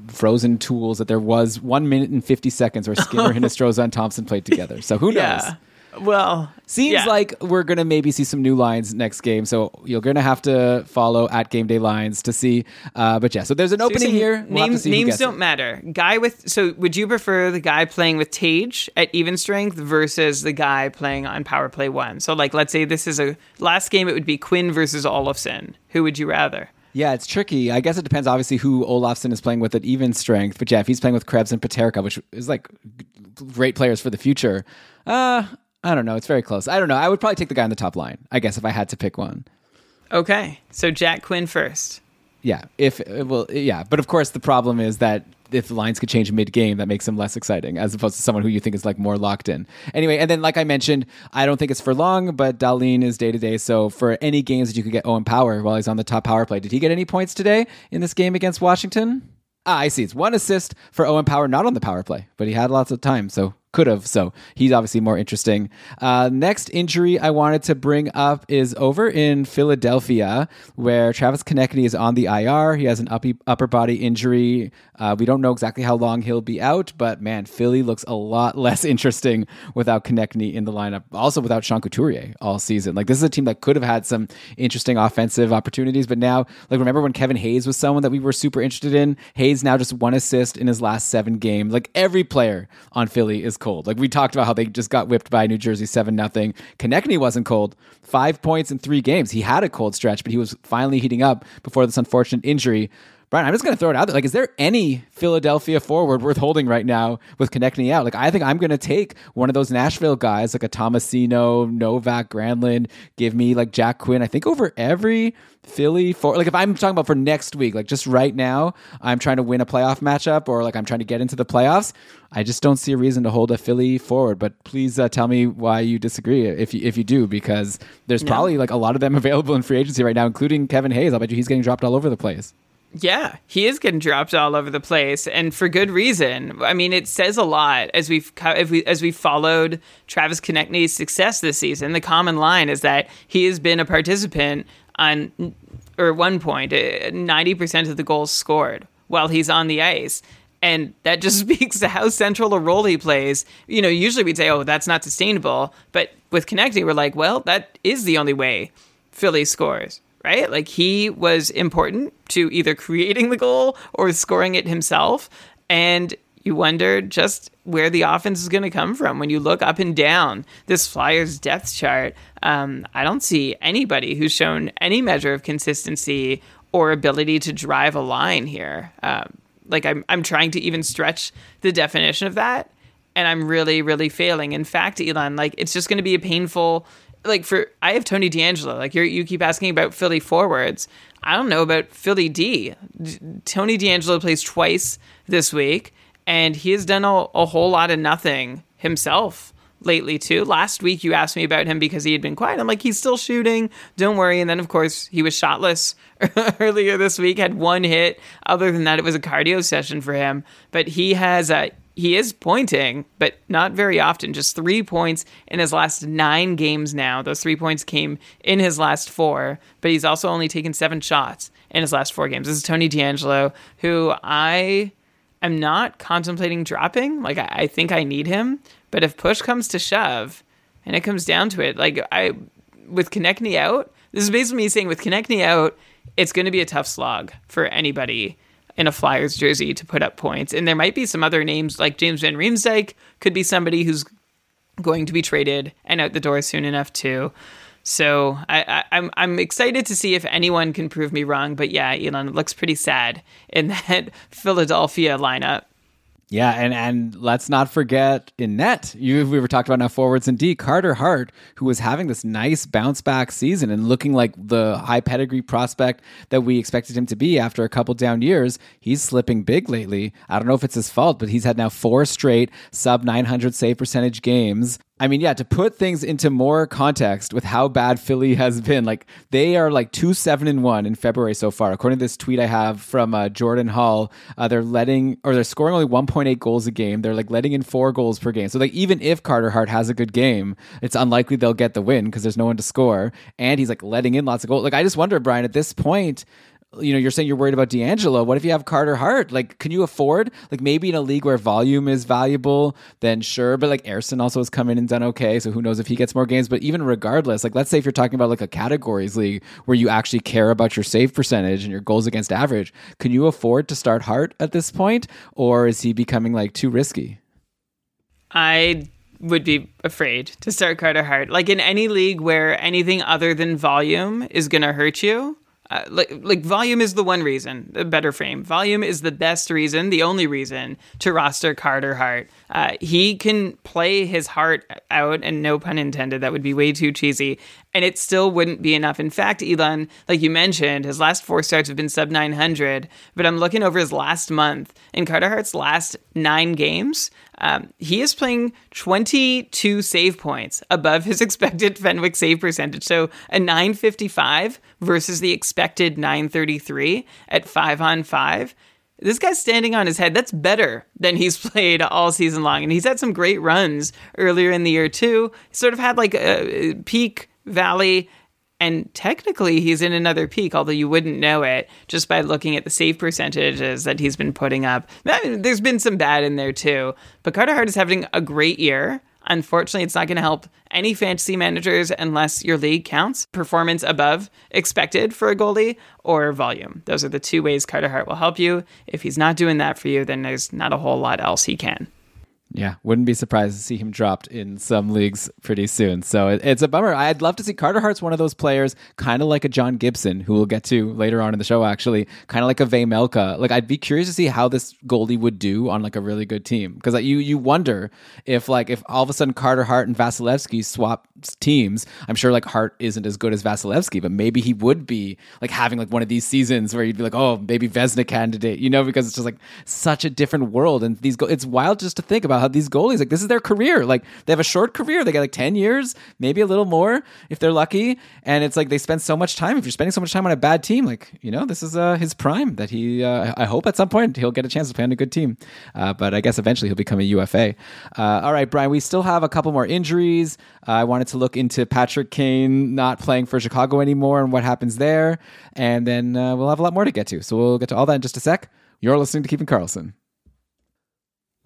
Frozen Tools that there was one minute and 50 seconds where Skinner, Hinostroza, and Thompson played together. So who knows? Yeah. Well, Seems yeah. like we're gonna maybe see some new lines next game, so you're gonna have to follow at Game Day Lines to see. Uh, but yeah, so there's an opening here. We'll names names don't it. matter. Guy with so would you prefer the guy playing with Tage at even strength versus the guy playing on power play one? So like let's say this is a last game it would be Quinn versus Olofsson. Who would you rather? Yeah, it's tricky. I guess it depends, obviously, who Olofsson is playing with at even strength. But yeah, if he's playing with Krebs and Peterka, which is like great players for the future, uh, I don't know. It's very close. I don't know. I would probably take the guy on the top line. I guess if I had to pick one. Okay. So Jack Quinn first. Yeah, if well, yeah, but of course the problem is that if the lines could change mid game, that makes him less exciting as opposed to someone who you think is like more locked in. Anyway, and then like I mentioned, I don't think it's for long, but Dahlin is day to day. So for any games that you could get Owen Power while he's on the top power play, did he get any points today in this game against Washington? Ah, I see. It's one assist for Owen Power, not on the power play, but he had lots of time, so could have. So he's obviously more interesting. Uh, next injury I wanted to bring up is over in Philadelphia, where Travis Konecny is on the IR. He has an uppy, upper body injury. Uh, we don't know exactly how long he'll be out, but man, Philly looks a lot less interesting without Konecny in the lineup. Also without Sean Couturier all season. Like this is a team that could have had some interesting offensive opportunities, but now, like remember when Kevin Hayes was someone that we were super interested in? Hayes now just one assist in his last seven games. Like every player on Philly is cold. Like we talked about how they just got whipped by New Jersey seven nothing. Konecny wasn't cold. Five points in three games. He had a cold stretch, but he was finally heating up before this unfortunate injury. Brian, I'm just going to throw it out there. Like, is there any Philadelphia forward worth holding right now with Konecny out? Like, I think I'm going to take one of those Nashville guys, like a Tomasino, Novak, Granlund. Give me like Jack Quinn. I think over every Philly for like if I'm talking about for next week, like just right now, I'm trying to win a playoff matchup or like I'm trying to get into the playoffs. I just don't see a reason to hold a Philly forward. But please uh, tell me why you disagree if you if you do, because there's probably like a lot of them available in free agency right now, including Kevin Hayes. I'll bet you he's getting dropped all over the place. Yeah, he is getting dropped all over the place, and for good reason. I mean, it says a lot as we've if we as we followed Travis Konecny's success this season. The common line is that he has been a participant on, or at one point, uh, ninety percent of the goals scored while he's on the ice. And that just speaks to how central a role he plays. You know, usually we'd say, oh, that's not sustainable. But with Konecny, we're like, well, that is the only way Philly scores right? Like he was important to either creating the goal or scoring it himself. And you wonder just where the offense is going to come from when you look up and down this Flyers depth chart. Um, I don't see anybody who's shown any measure of consistency or ability to drive a line here. Um, like I'm, I'm trying to even stretch the definition of that, and I'm really, really failing. In fact, Elon, like it's just going to be a painful like for I have Tony DeAngelo. Like you keep asking about Philly forwards. I don't know about Philly D. D- Tony DeAngelo plays twice this week, and he has done a, a whole lot of nothing himself lately too. Last week you asked me about him because he had been quiet. I'm like he's still shooting. Don't worry. And then of course he was shotless earlier this week. Had one hit. Other than that, it was a cardio session for him. But he has a he is pointing, but not very often. Just three points in his last nine games now. Those three points came in his last four, but he's also only taken seven shots in his last four games. This is Tony DeAngelo, who I am not contemplating dropping. Like, I, I think I need him, but if push comes to shove and it comes down to it, like, I, with Konecny out, this is basically me saying with Konecny out, it's going to be a tough slog for anybody in a Flyers jersey to put up points. And there might be some other names like James Van Riemsdyk could be somebody who's going to be traded and out the door soon enough too. So I, I, I'm I'm excited to see if anyone can prove me wrong. But yeah, Elon, it looks pretty sad in that Philadelphia lineup. Yeah, and and let's not forget in net. You we were talking about now forwards and D. Carter Hart, who was having this nice bounce back season and looking like the high pedigree prospect that we expected him to be after a couple down years. He's slipping big lately. I don't know if it's his fault, but he's had now four straight sub 900 save percentage games. I mean, yeah, to put things into more context with how bad Philly has been, like they are like two seven and one in February so far. According to this tweet I have from uh, Jordan Hall, uh, they're letting or they're scoring only one point eight goals a game. They're like letting in four goals per game. So like even if Carter Hart has a good game, it's unlikely they'll get the win because there's no one to score, and he's like letting in lots of goals. Like I just wonder, Brian, at this point you know, you're saying you're worried about DeAngelo. What if you have Carter Hart? Like, can you afford, like, maybe in a league where volume is valuable, then sure. But like, Ersson also has come in and done okay. So who knows if he gets more games. But even regardless, like, let's say if you're talking about like a categories league where you actually care about your save percentage and your goals against average, can you afford to start Hart at this point? Or is he becoming like too risky? I would be afraid to start Carter Hart. Like in any league where anything other than volume is going to hurt you, uh, like like volume is the one reason, a better frame. Volume is the best reason, the only reason to roster Carter Hart. Uh, he can play his heart out, and no pun intended. That would be way too cheesy, and it still wouldn't be enough. In fact, Elon, like you mentioned, his last four starts have been sub nine hundred. But I'm looking over his last month in Carter Hart's last nine games. Um, he is playing 22 save points above his expected Fenwick save percentage. So a 955 versus the expected 933 at five on five. This guy's standing on his head. That's better than he's played all season long. And he's had some great runs earlier in the year, too. He sort of had like a peak valley and technically, he's in another peak, although you wouldn't know it just by looking at the save percentages that he's been putting up. There's been some bad in there too. But Carter Hart is having a great year. Unfortunately, it's not going to help any fantasy managers unless your league counts performance above expected for a goalie or volume. Those are the two ways Carter Hart will help you. If he's not doing that for you, then there's not a whole lot else he can. Yeah, wouldn't be surprised to see him dropped in some leagues pretty soon. So it, it's a bummer. I'd love to see Carter Hart's one of those players, kind of like a John Gibson, who we'll get to later on in the show. Actually, kind of like a Vejmelka. Like I'd be curious to see how this goalie would do on like a really good team because like, you you wonder if like if all of a sudden Carter Hart and Vasilevskiy swap teams. I'm sure like Hart isn't as good as Vasilevskiy, but maybe he would be like having like one of these seasons where you'd be like, oh, maybe Vezina candidate, you know, because it's just like such a different world. And these go- it's wild just to think about how these goalies like this is their career. Like they have a short career. They got like 10 years, maybe a little more if they're lucky. And it's like they spend so much time. If you're spending so much time on a bad team, like, you know, this is uh, his prime that he, uh, I hope at some point he'll get a chance to play on a good team. Uh, but I guess eventually he'll become a UFA. Uh, all right, Brian, we still have a couple more injuries. Uh, I wanted to look into Patrick Kane not playing for Chicago anymore and what happens there. And then uh, we'll have a lot more to get to. So we'll get to all that in just a sec. You're listening to Keeping Karlsson.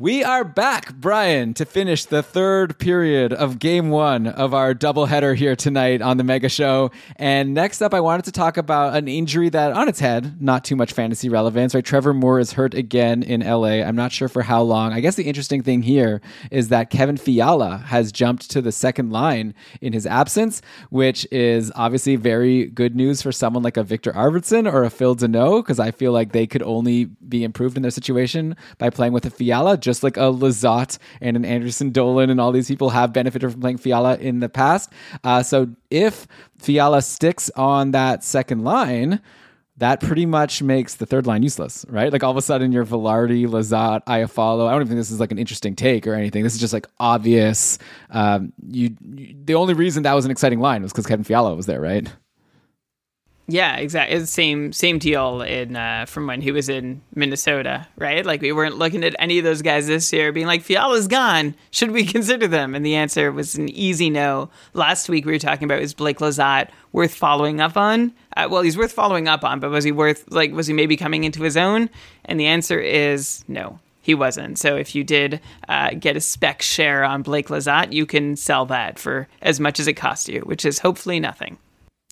We are back, Brian, to finish the third period of game one of our doubleheader here tonight on the Mega Show. And next up, I wanted to talk about an injury that, on its head, not too much fantasy relevance, right? Trevor Moore is hurt again in LA. I'm not sure for how long. I guess the interesting thing here is that Kevin Fiala has jumped to the second line in his absence, which is obviously very good news for someone like a Victor Arvidsson or a Phil Danault, because I feel like they could only be improved in their situation by playing with a Fiala just like a Lizotte and an Anderson Dolan and all these people have benefited from playing Fiala in the past. Uh, so if Fiala sticks on that second line, that pretty much makes the third line useless, right? Like all of a sudden you're Vilardi, Lizotte, Iafallo. I don't even think this is like an interesting take or anything. This is just like obvious. Um, you, you the only reason that was an exciting line was because Kevin Fiala was there, right? Yeah, exactly. Same same deal in uh, from when he was in Minnesota, right? Like we weren't looking at any of those guys this year, being like Fiala's gone. Should we consider them? And the answer was an easy no. Last week we were talking about is Blake Lizotte worth following up on? Uh, well, he's worth following up on, but was he worth like was he maybe coming into his own? And the answer is no. He wasn't. So if you did uh, get a spec share on Blake Lizotte, you can sell that for as much as it cost you, which is hopefully nothing.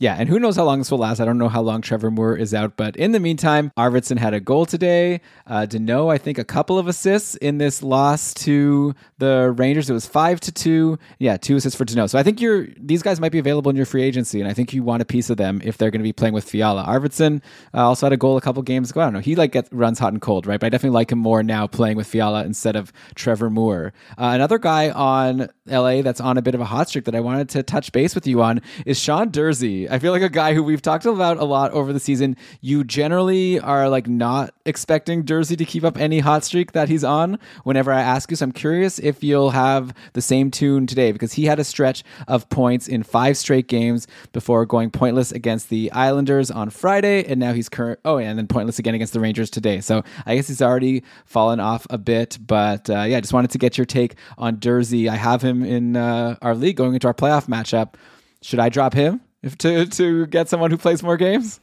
Yeah, and who knows how long this will last. I don't know how long Trevor Moore is out, but in the meantime, Arvidsson had a goal today. Uh, Danault, I think, a couple of assists in this loss to the Rangers. It was five to two. Yeah, two assists for Danault. So I think you're these guys might be available in your free agency, and I think you want a piece of them if they're going to be playing with Fiala. Arvidsson uh, also had a goal a couple games ago. I don't know. He like gets, runs hot and cold, right? But I definitely like him more now playing with Fiala instead of Trevor Moore. Uh, another guy on LA that's on a bit of a hot streak that I wanted to touch base with you on is Sean Durzi. I feel like a guy who we've talked about a lot over the season. You generally are like not expecting Durzi to keep up any hot streak that he's on whenever I ask you. So I'm curious if you'll have the same tune today because he had a stretch of points in five straight games before going pointless against the Islanders on Friday, and now he's current. Oh, and then pointless again against the Rangers today. So I guess he's already fallen off a bit. But uh, yeah, just wanted to get your take on Durzi. I have him in uh, our league going into our playoff matchup. Should I drop him if to to get someone who plays more games?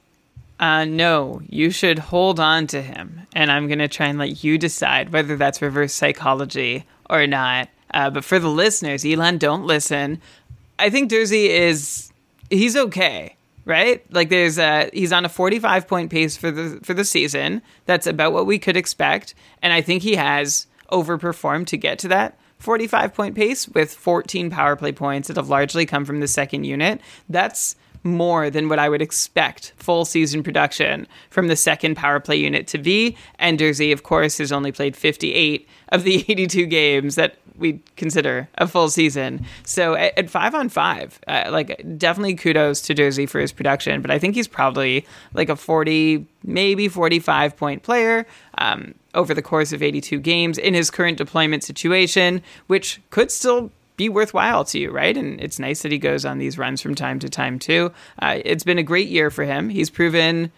Uh, no, you should hold on to him, and I'm gonna try and let you decide whether that's reverse psychology or not. Uh, but for the listeners, Elon, don't listen. I think Durzi is he's okay, right? Like there's a he's on a 45 point pace for the for the season. That's about what we could expect, and I think he has overperformed to get to that. 45 point pace with 14 power play points that have largely come from the second unit. That's more than what I would expect full season production from the second power play unit to be. And Durzi, of course, has only played 58 of the 82 games that we consider a full season. So at, at five on five, uh, like definitely kudos to Durzi for his production, but I think he's probably like a 40, maybe 45 point player. Um, over the course of 82 games in his current deployment situation, which could still be worthwhile to you, right? And it's nice that he goes on these runs from time to time too. Uh, it's been a great year for him. He's proven,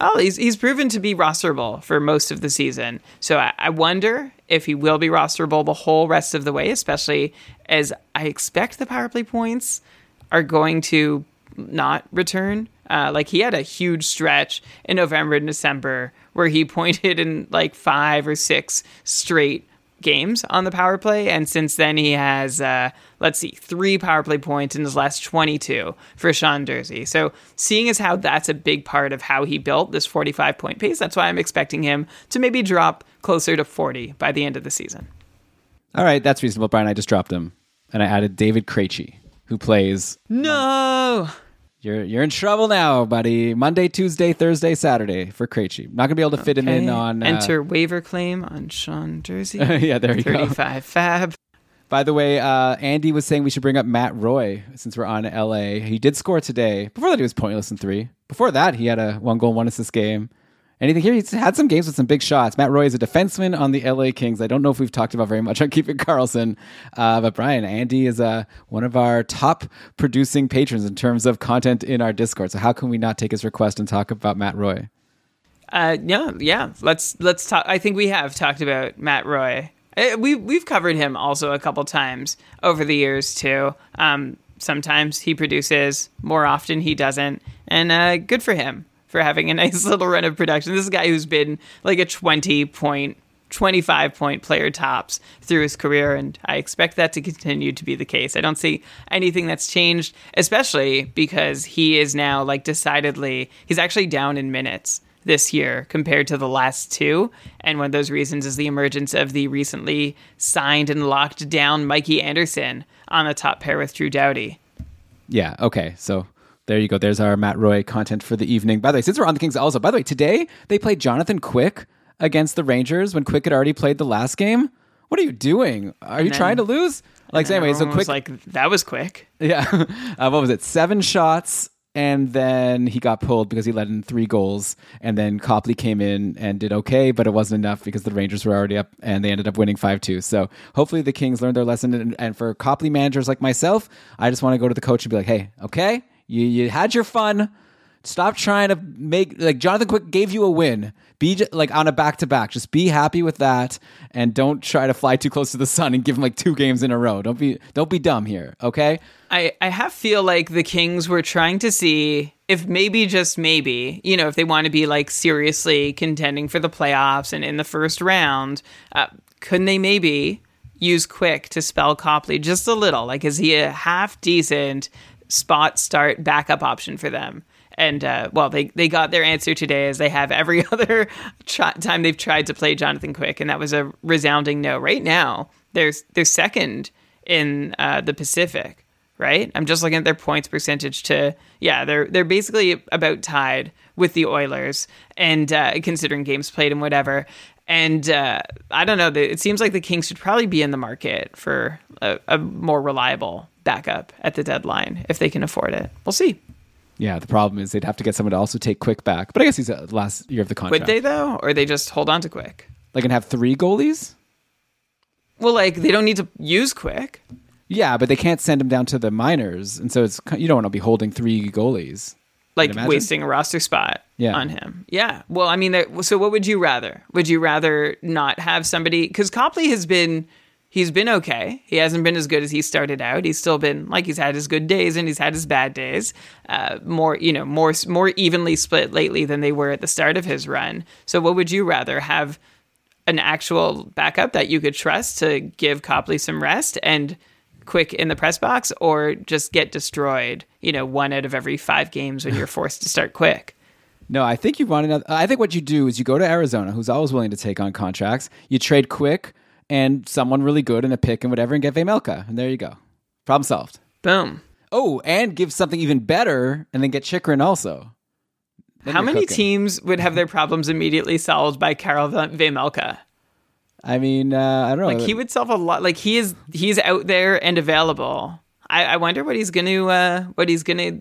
oh, he's he's proven to be rosterable for most of the season. So I, I wonder if he will be rosterable the whole rest of the way, especially as I expect the power play points are going to not return. Uh, like he had a huge stretch in November and December where he pointed in like five or six straight games on the power play. And since then, he has, uh, let's see, three power play points in his last 22 for Sean Durzi. So, seeing as how that's a big part of how he built this 45 point pace, that's why I'm expecting him to maybe drop closer to 40 by the end of the season. All right, that's reasonable, Brian. I just dropped him. And I added David Krejci, who plays. No! You're you're in trouble now, buddy. Monday, Tuesday, Thursday, Saturday for Krejci. Not gonna be able to fit him in on. Uh, Enter waiver claim on Sean Durzi. yeah, there you go. 35 fab. By the way, uh, Andy was saying we should bring up Matt Roy since we're on LA. He did score today. Before that, he was pointless in three. Before that, he had a one goal, one assist game. Anything here? He's had some games with some big shots. Matt Roy is a defenseman on the LA Kings. I don't know if we've talked about very much on Keeping Karlsson, uh, but Brian, Andy is uh, one of our top producing patrons in terms of content in our Discord. So how can we not take his request and talk about Matt Roy? Uh, yeah, yeah. Let's let's talk. I think we have talked about Matt Roy. Uh, we we've covered him also a couple times over the years too. Um, sometimes he produces, more often he doesn't, and uh, good for him for having a nice little run of production. This is a guy who's been like a 20 point, 25 point player tops through his career, and I expect that to continue to be the case. I don't see anything that's changed, especially because he is now like decidedly, he's actually down in minutes this year compared to the last two. And one of those reasons is the emergence of the recently signed and locked down Mikey Anderson on the top pair with Drew Doughty. Yeah. Okay. So there you go. There's our Matt Roy content for the evening. By the way, since we're on the Kings, also, by the way, today they played Jonathan Quick against the Rangers when Quick had already played the last game. What are you doing? Are you then- trying to lose? Like, anyway, so Quick, like that was quick. yeah. Uh, what was it? Seven shots, and then he got pulled because he let in three goals. And then Copley came in and did okay, but it wasn't enough because the Rangers were already up and they ended up winning 5 2. So hopefully the Kings learned their lesson. And, and for Copley managers like myself, I just want to go to the coach and be like, hey, okay, you, you had your fun. Stop trying to make like Jonathan Quick gave you a win. Be like on a back to back. Just be happy with that, and don't try to fly too close to the sun and give him like two games in a row. Don't be don't be dumb here. Okay. I, I have feel like the Kings were trying to see if maybe just maybe, you know, if they want to be like seriously contending for the playoffs and in the first round, uh, couldn't they maybe use Quick to spell Copley just a little? Like, is he a half decent spot start backup option for them? And uh, well, they, they got their answer today as they have every other try- time they've tried to play Jonathan Quick, and that was a resounding no. Right now, they're, they're second in uh, the Pacific right? I'm just looking at their points percentage to yeah, they're they're basically about tied with the Oilers and uh, considering games played and whatever. And uh, I don't know. It seems like the Kings should probably be in the market for a, a more reliable backup at the deadline if they can afford it. We'll see. Yeah, the problem is they'd have to get someone to also take Quick back. But I guess he's uh, last year of the contract. Would they though, or they just hold on to Quick? Like and have three goalies? Well, like they don't need to use Quick. Yeah, but they can't send him down to the minors, and so it's you don't want to be holding three goalies. like wasting a roster spot Yeah. on him. Yeah. Well, I mean, so what would you rather? Would you rather not have somebody? Because Copley has been, he's been okay. He hasn't been as good as he started out. He's still been like he's had his good days and he's had his bad days. Uh, more, you know, more more evenly split lately than they were at the start of his run. So, what would you rather have? An actual backup that you could trust to give Copley some rest and quick in the press box or just get destroyed, you know, one out of every five games when you're forced to start quick. No, I think you want another. I think what you do is you go to Arizona, who's always willing to take on contracts. You trade Quick and someone really good and a pick and whatever, and get Vejmelka, and there you go. Problem solved. Boom. Oh, and give something even better, and then get Chychrun also. Then How many cooking. teams would have their problems immediately solved by Karel Vejmelka? I mean, uh, I don't know. Like he would solve a lot. Like he is, he's out there and available. I, I wonder what he's gonna, uh, what he's gonna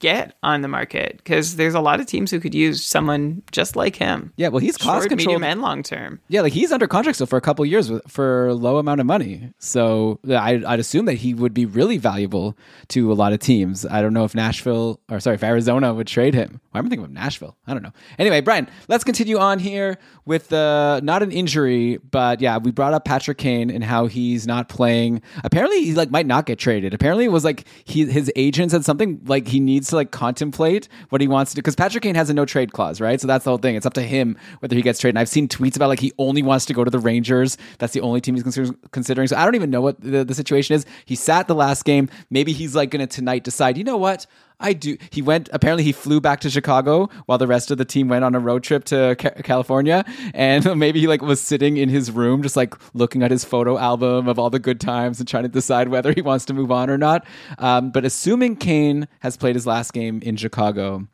get on the market because there's a lot of teams who could use someone just like him. yeah, well, he's cost Short, controlled. medium, and long term. Yeah, like he's under contract still for a couple years with, for a low amount of money. So I, I'd assume that he would be really valuable to a lot of teams. I don't know if Nashville or sorry, if Arizona would trade him. Why am I thinking of Nashville? I don't know. Anyway, Brian, let's continue on here with uh, not an injury, but yeah, we brought up Patrick Kane and how he's not playing. Apparently, he like might not get traded. Apparently, it was like he his agent said something like he needs to like contemplate what he wants to do because Patrick Kane has a no trade clause, right? So that's the whole thing. It's up to him whether he gets traded. And I've seen tweets about like he only wants to go to the Rangers. That's the only team he's considering. So I don't even know what the, the situation is. He sat the last game. Maybe he's like going to tonight decide. You know what? I do. He went. Apparently, he flew back to Chicago while the rest of the team went on a road trip to Ca- California, and maybe he like was sitting in his room, just like looking at his photo album of all the good times and trying to decide whether he wants to move on or not. Um, but assuming Kane has played his last game in Chicago,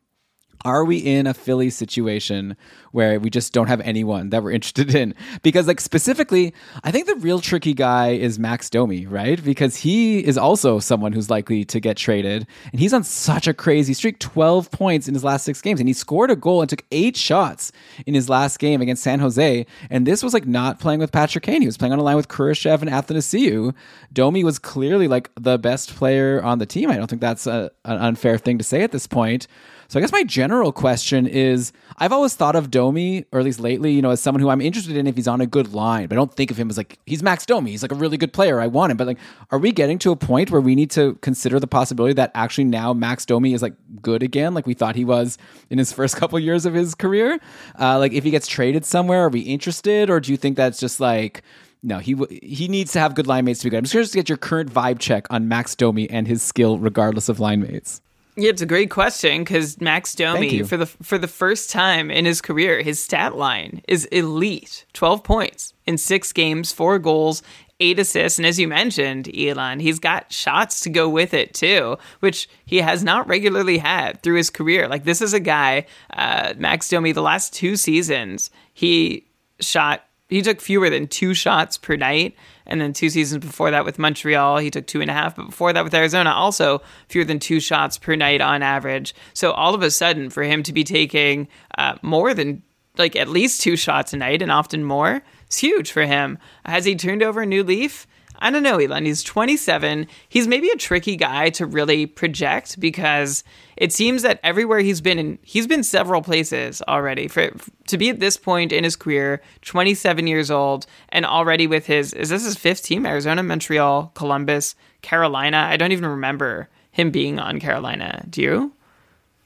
are we in a Philly situation where we just don't have anyone that we're interested in? Because, like, specifically, I think the real tricky guy is Max Domi, right? Because he is also someone who's likely to get traded. And he's on such a crazy streak 12 points in his last six games. And he scored a goal and took eight shots in his last game against San Jose. And this was like not playing with Patrick Kane. He was playing on a line with Kurashev and Athanasiou. Domi was clearly like the best player on the team. I don't think that's a, an unfair thing to say at this point. So I guess my general question is I've always thought of Domi, or at least lately, you know, as someone who I'm interested in if he's on a good line, but I don't think of him as like he's Max Domi. He's like a really good player. I want him. But like, are we getting to a point where we need to consider the possibility that actually now Max Domi is like good again, like we thought he was in his first couple years of his career? Uh, like if he gets traded somewhere, are we interested, or do you think that's just like no, he w- he needs to have good line mates to be good. I'm just curious to get your current vibe check on Max Domi and his skill, regardless of line mates. Yeah, it's a great question because Max Domi, for the for the first time in his career, his stat line is elite. Twelve points in six games, four goals, eight assists, and as you mentioned, Elon, he's got shots to go with it too, which he has not regularly had through his career. Like this is a guy, uh, Max Domi. The last two seasons, he shot. He took fewer than two shots per night. And then two seasons before that with Montreal, he took two and a half. But before that with Arizona, also fewer than two shots per night on average. So all of a sudden, for him to be taking uh, more than like at least two shots a night and often more, it's huge for him. Has he turned over a new leaf? I don't know, Elon. He's 27. He's maybe a tricky guy to really project because it seems that everywhere he's been, in, he's been several places already. For to be at this point in his career, 27 years old, and already with his is this his fifth team? Arizona, Montreal, Columbus, Carolina. I don't even remember him being on Carolina. Do you?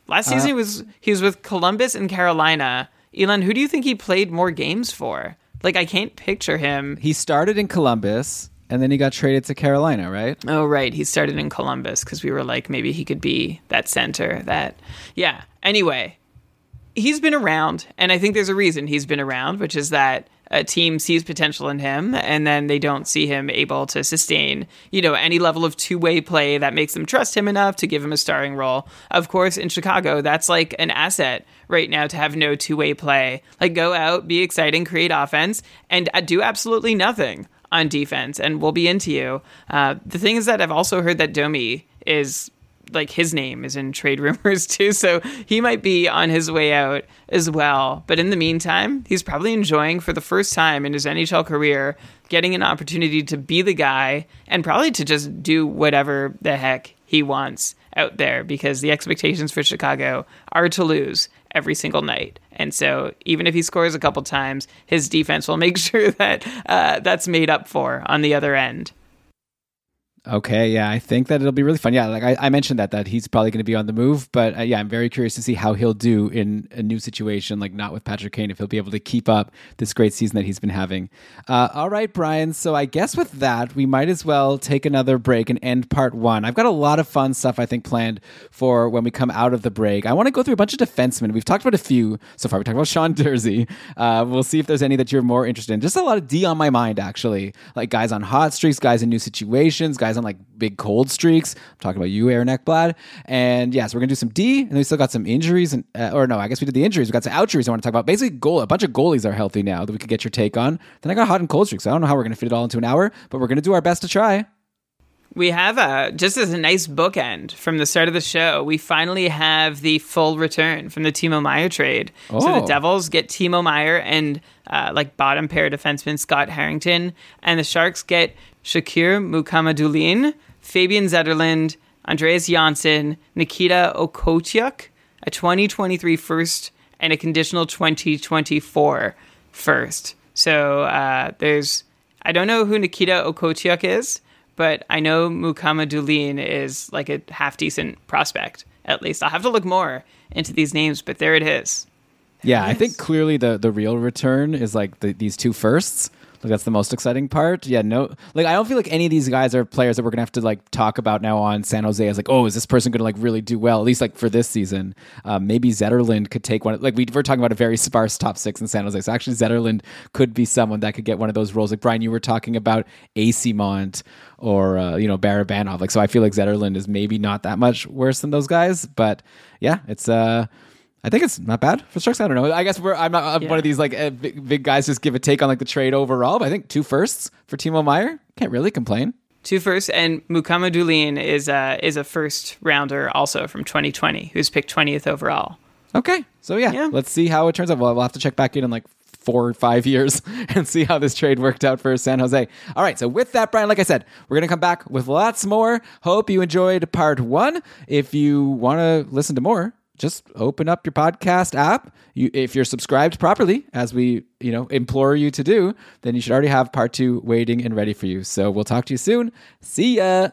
Last uh, season he was he was with Columbus and Carolina. Elon, who do you think he played more games for? Like I can't picture him. He started in Columbus and then he got traded to Carolina, right? Oh right, he started in Columbus because we were like maybe he could be that center. That yeah. Anyway, he's been around, and I think there's a reason he's been around, which is that a team sees potential in him, and then they don't see him able to sustain, you know, any level of two-way play that makes them trust him enough to give him a starring role. Of course, in Chicago, that's like an asset right now to have no two-way play. Like go out, be exciting, create offense, and uh, do absolutely nothing on defense, and we'll be into you. Uh, the thing is that I've also heard that Domi is like his name is in trade rumors too, so he might be on his way out as well. But in the meantime, he's probably enjoying for the first time in his NHL career getting an opportunity to be the guy and probably to just do whatever the heck he wants out there because the expectations for Chicago are to lose every single night. And so even if he scores a couple times, his defense will make sure that uh, that's made up for on the other end. Okay, yeah, I think that it'll be really fun. Yeah, like I, I mentioned that that he's probably going to be on the move, but uh, yeah, I'm very curious to see how he'll do in a new situation, like not with Patrick Kane, if he'll be able to keep up this great season that he's been having. Uh, all right, Brian. So I guess with that, we might as well take another break and end part one. I've got a lot of fun stuff I think planned for when we come out of the break. I want to go through a bunch of defensemen. We've talked about a few so far. We talked about Sean Durzi. Uh, we'll see if there's any that you're more interested in. Just a lot of D on my mind, actually, like guys on hot streaks, guys in new situations, guys on like big cold streaks. I'm talking about you, Aaron Ekblad. And yeah, so we're gonna do some D, and we still got some injuries, and uh, or no, I guess we did the injuries. We got some outjuries. I want to talk about. Basically, goal. A bunch of goalies are healthy now that we could get your take on. Then I got hot and cold streaks. I don't know how we're gonna fit it all into an hour, but we're gonna do our best to try. We have a just as a nice bookend from the start of the show. We finally have the full return from the Timo Meier trade. So the Oh. Devils get Timo Meier and uh, like bottom pair defenseman Scott Harrington, and the Sharks get Shakir Mukhamadullin, Fabian Zetterlund, Andreas Johnsson, Nikita Okotiuk, a 2023 first, and a conditional 2024 first. So uh, there's I don't know who Nikita Okotiuk is, but I know Mukhamadullin is like a half decent prospect. At least I'll have to look more into these names, but there it is. Yeah, I think clearly the the real return is like the, these two firsts. Like that's the most exciting part. Yeah, no, like I don't feel like any of these guys are players that we're gonna have to like talk about now on San Jose as like, oh, is this person gonna like really do well? At least like for this season, um, maybe Zetterlund could take one. Like we were talking about a very sparse top six in San Jose, so actually Zetterlund could be someone that could get one of those roles. Like Brian, you were talking about AC Mont or uh, you know Barabanov. Like so, I feel like Zetterlund is maybe not that much worse than those guys, but yeah, it's uh. I think it's not bad for Sharks. I don't know. I guess we're I'm not I'm one of these like uh, big, big guys just give a take on like the trade overall. But I think two firsts for Timo Meier can't really complain. Two firsts and Mukhamadullin is a is a first rounder also from 2020, who's picked 20th overall. Okay, so yeah, Yeah. let's see how it turns out. Well, we'll have to check back in in like four or five years and see how this trade worked out for San Jose. All right, so with that, Brian, like I said, we're gonna come back with lots more. Hope you enjoyed part one. If you want to listen to more. Just open up your podcast app. You, if you're subscribed properly, as we you know implore you to do, then you should already have part two waiting and ready for you. So we'll talk to you soon. See ya.